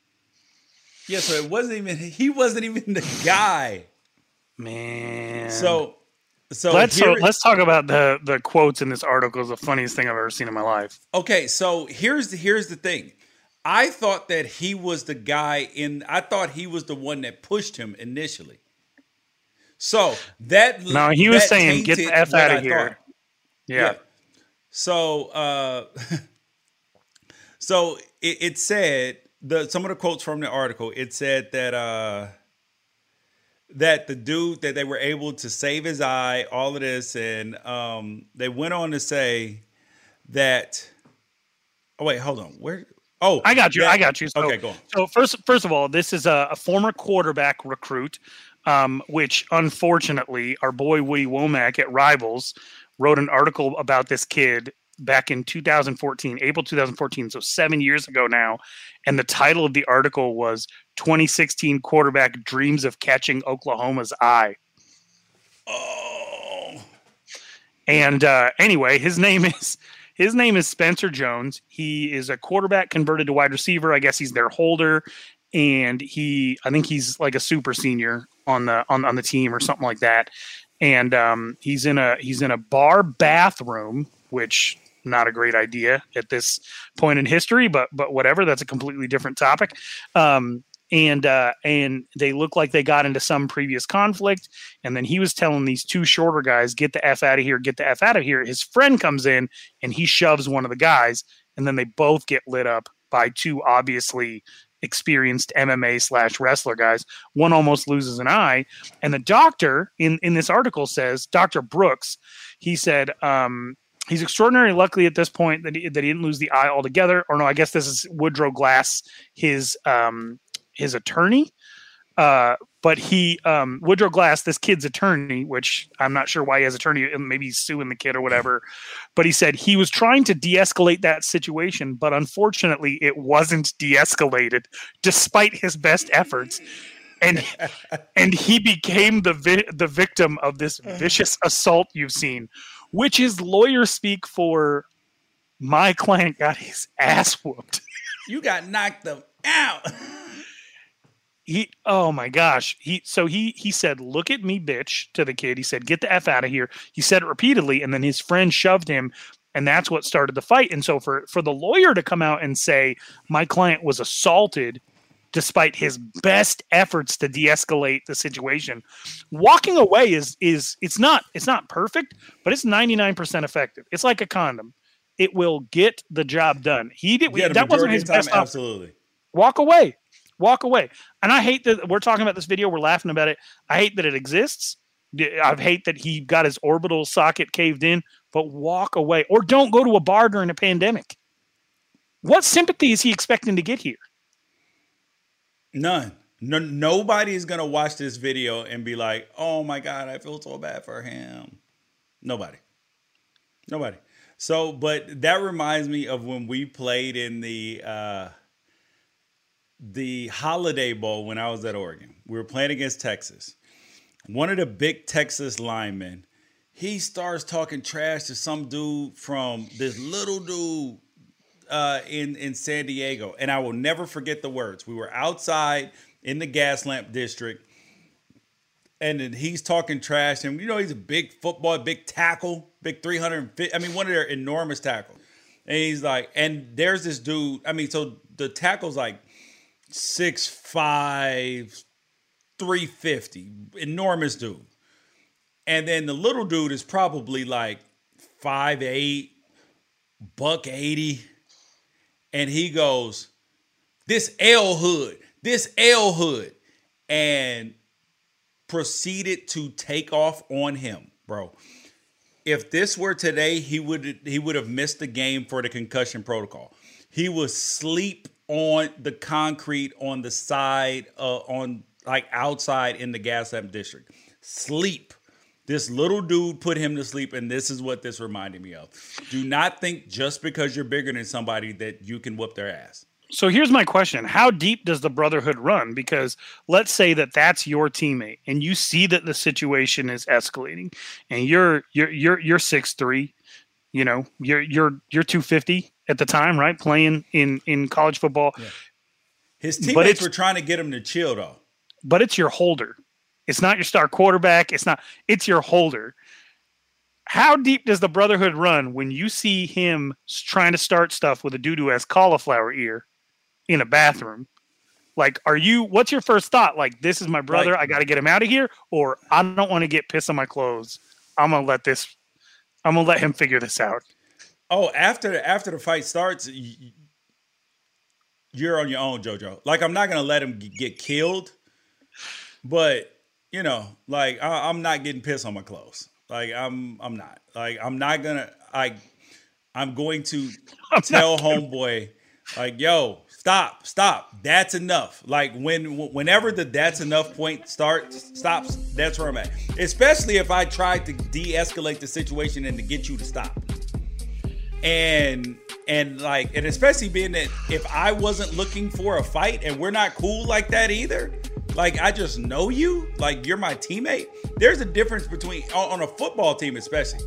Yeah, so it wasn't even he wasn't even the guy. man So so let's here- let's talk about the the quotes in this article is the funniest thing i've ever seen in my life Okay, so here's the here's the thing. I thought that he was the guy in I thought he was the one that pushed him initially. So that No, he was saying, "Get the F out of I here." thought. yeah. So uh (laughs) so it, it said the some of the quotes from the article, it said that uh that the dude that they were able to save his eye, all of this, and um they went on to say that oh wait, hold on. Where oh I got you. I got you. So, okay, go on. So first, first of all, this is a, a former quarterback recruit, um, which unfortunately, our boy Woody Wommack at Rivals wrote an article about this kid back in 2014, April 2014, so seven years ago now. And the title of the article was 2016 quarterback dreams of catching Oklahoma's eye. Oh, And uh, anyway, his name is his name is Spencer Jones. He is a quarterback converted to wide receiver. I guess he's their holder, and he I think he's like a super senior on the on, on the team or something like that. And um, he's in a he's in a bar bathroom, which not a great idea at this point in history, but but whatever. That's a completely different topic. Um, and uh, and they look like they got into some previous conflict. And then he was telling these two shorter guys, "Get the f out of here! Get the f out of here!" His friend comes in and he shoves one of the guys, and then they both get lit up by two obviously experienced MMA slash wrestler guys. One almost loses an eye, and the doctor in in this article says, Doctor Brooks, he said. Um, He's extraordinarily lucky at this point that he, that he didn't lose the eye altogether. Or no, I guess this is Woodrow Glass, his um, his attorney. Uh, but he um, Woodrow Glass, this kid's attorney, which I'm not sure why he has attorney, maybe he's suing the kid or whatever. But he said he was trying to de-escalate that situation, but unfortunately, it wasn't de-escalated, despite his best efforts. And and he became the vi- the victim of this vicious assault you've seen, which is lawyer speak for my client got his ass whooped. you got knocked them out. He oh my gosh. He so he he said look at me bitch to the kid. He said get the f out of here. He said it repeatedly and then his friend shoved him and that's what started the fight. And so for for the lawyer to come out and say my client was assaulted despite his best efforts to de-escalate the situation walking away is is it's not it's not perfect but it's 99% effective. It's like a condom. It will get the job done. He did Yeah, that wasn't his time, best op- absolutely. walk away walk away and i hate that we're talking about this video we're laughing about it i hate that it exists i hate that he got his orbital socket caved in but walk away or don't go to a bar during a pandemic what sympathy is he expecting to get here None. No, nobody is gonna watch this video and be like, "Oh my god, I feel so bad for him." Nobody. Nobody. So, but that reminds me of when we played in the uh, the Holiday Bowl when I was at Oregon. We were playing against Texas. One of the big Texas linemen, he starts talking trash to some dude from this little dude uh, in in San Diego, and I will never forget the words. We were outside in the gas lamp district, and then he's talking trash. And you know he's a big football, big tackle, big three hundred. I mean, one of their enormous tackles. And he's like, and there's this dude. I mean, so the tackle's like six five, three fifty, enormous dude. And then the little dude is probably like five eight, buck eighty and he goes, "This L hood, this L hood," and proceeded to take off on him, bro. If this were today, he would he would have missed the game for the concussion protocol. He was sleep on the concrete on the side uh, on like outside in the gas lamp district. Sleep. This little dude put him to sleep, and this is what this reminded me of. Do not think just because you're bigger than somebody that you can whoop their ass. So here's my question: How deep does the brotherhood run? Because let's say that that's your teammate, and you see that the situation is escalating, and you're you're you're you're six three, you know, you're you're you're two fifty at the time, right? Playing in in college football, His But teammates were trying to get him to chill, though. but it's your holder. It's not your star quarterback. It's not. It's your holder. How deep does the brotherhood run when you see him trying to start stuff with a dude who has cauliflower ear in a bathroom? Like, are you? What's your first thought? Like, this is my brother. Like- I got to get him out of here, or I don't want to get piss on my clothes. I'm gonna let this. I'm gonna let him figure this out. Oh, after after the fight starts, you're on your own, JoJo. Like I'm not gonna let him get killed, but you know, like I, I'm not getting pissed on my clothes. Like I'm I'm not. Like I'm not gonna. I I'm going to (laughs) tell homeboy, like, yo, stop, stop. That's enough. Like when whenever the that's enough point starts stops, that's where I'm at. Especially if I tried to de-escalate the situation and to get you to stop. And and like and especially being that if I wasn't looking for a fight and we're not cool like that either, like I just know you, like you're my teammate. There's a difference between on a football team, especially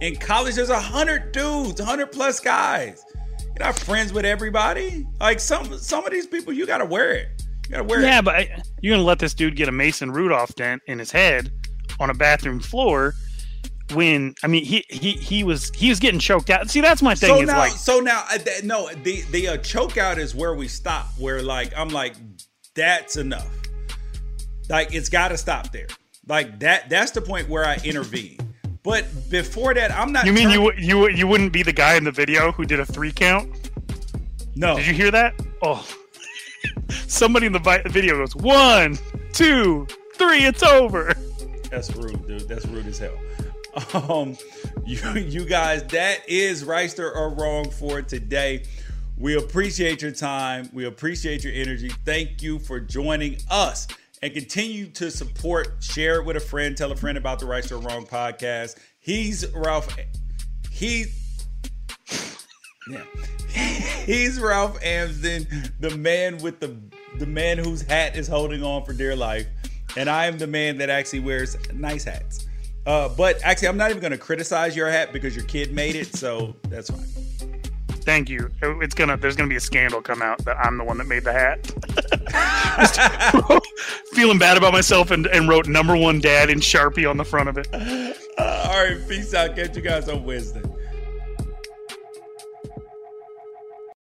in college. There's a hundred dudes, hundred plus guys. You're not friends with everybody. Like some some of these people, you gotta wear it. You gotta wear Yeah, it. Yeah, but you're gonna let this dude get a Mason Rudolph dent in his head on a bathroom floor when I mean he he he was he was getting choked out. See, that's my thing. So is now, like so now, uh, no, the the uh, choke out is where we stop. Where like I'm like, that's enough. Like it's got to stop there. Like that. That's the point where I intervene. But before that, I'm not. you mean turn- you you you wouldn't be the guy in the video who did a three count? No. Did you hear that? Oh, (laughs) somebody in the vi- video goes one, two, three. It's over. That's rude, dude. That's rude as hell. (laughs) Um, you you guys, that is Wrighster or wrong for today. We appreciate your time. We appreciate your energy. Thank you for joining us and continue to support. Share it with a friend. Tell a friend about the Wrighster or Wrong podcast. He's Ralph. He. Yeah. (laughs) He's Ralph Amsden, the man with the the man whose hat is holding on for dear life, and I am the man that actually wears nice hats. Uh, but actually, I'm not even going to criticize your hat because your kid made it, so that's fine. Thank you. It's gonna there's gonna be a scandal come out that I'm the one that made the hat. (laughs) Feeling bad about myself and, and wrote number one dad in Sharpie on the front of it. (laughs) Uh, all right, peace out. Catch you guys on Wednesday.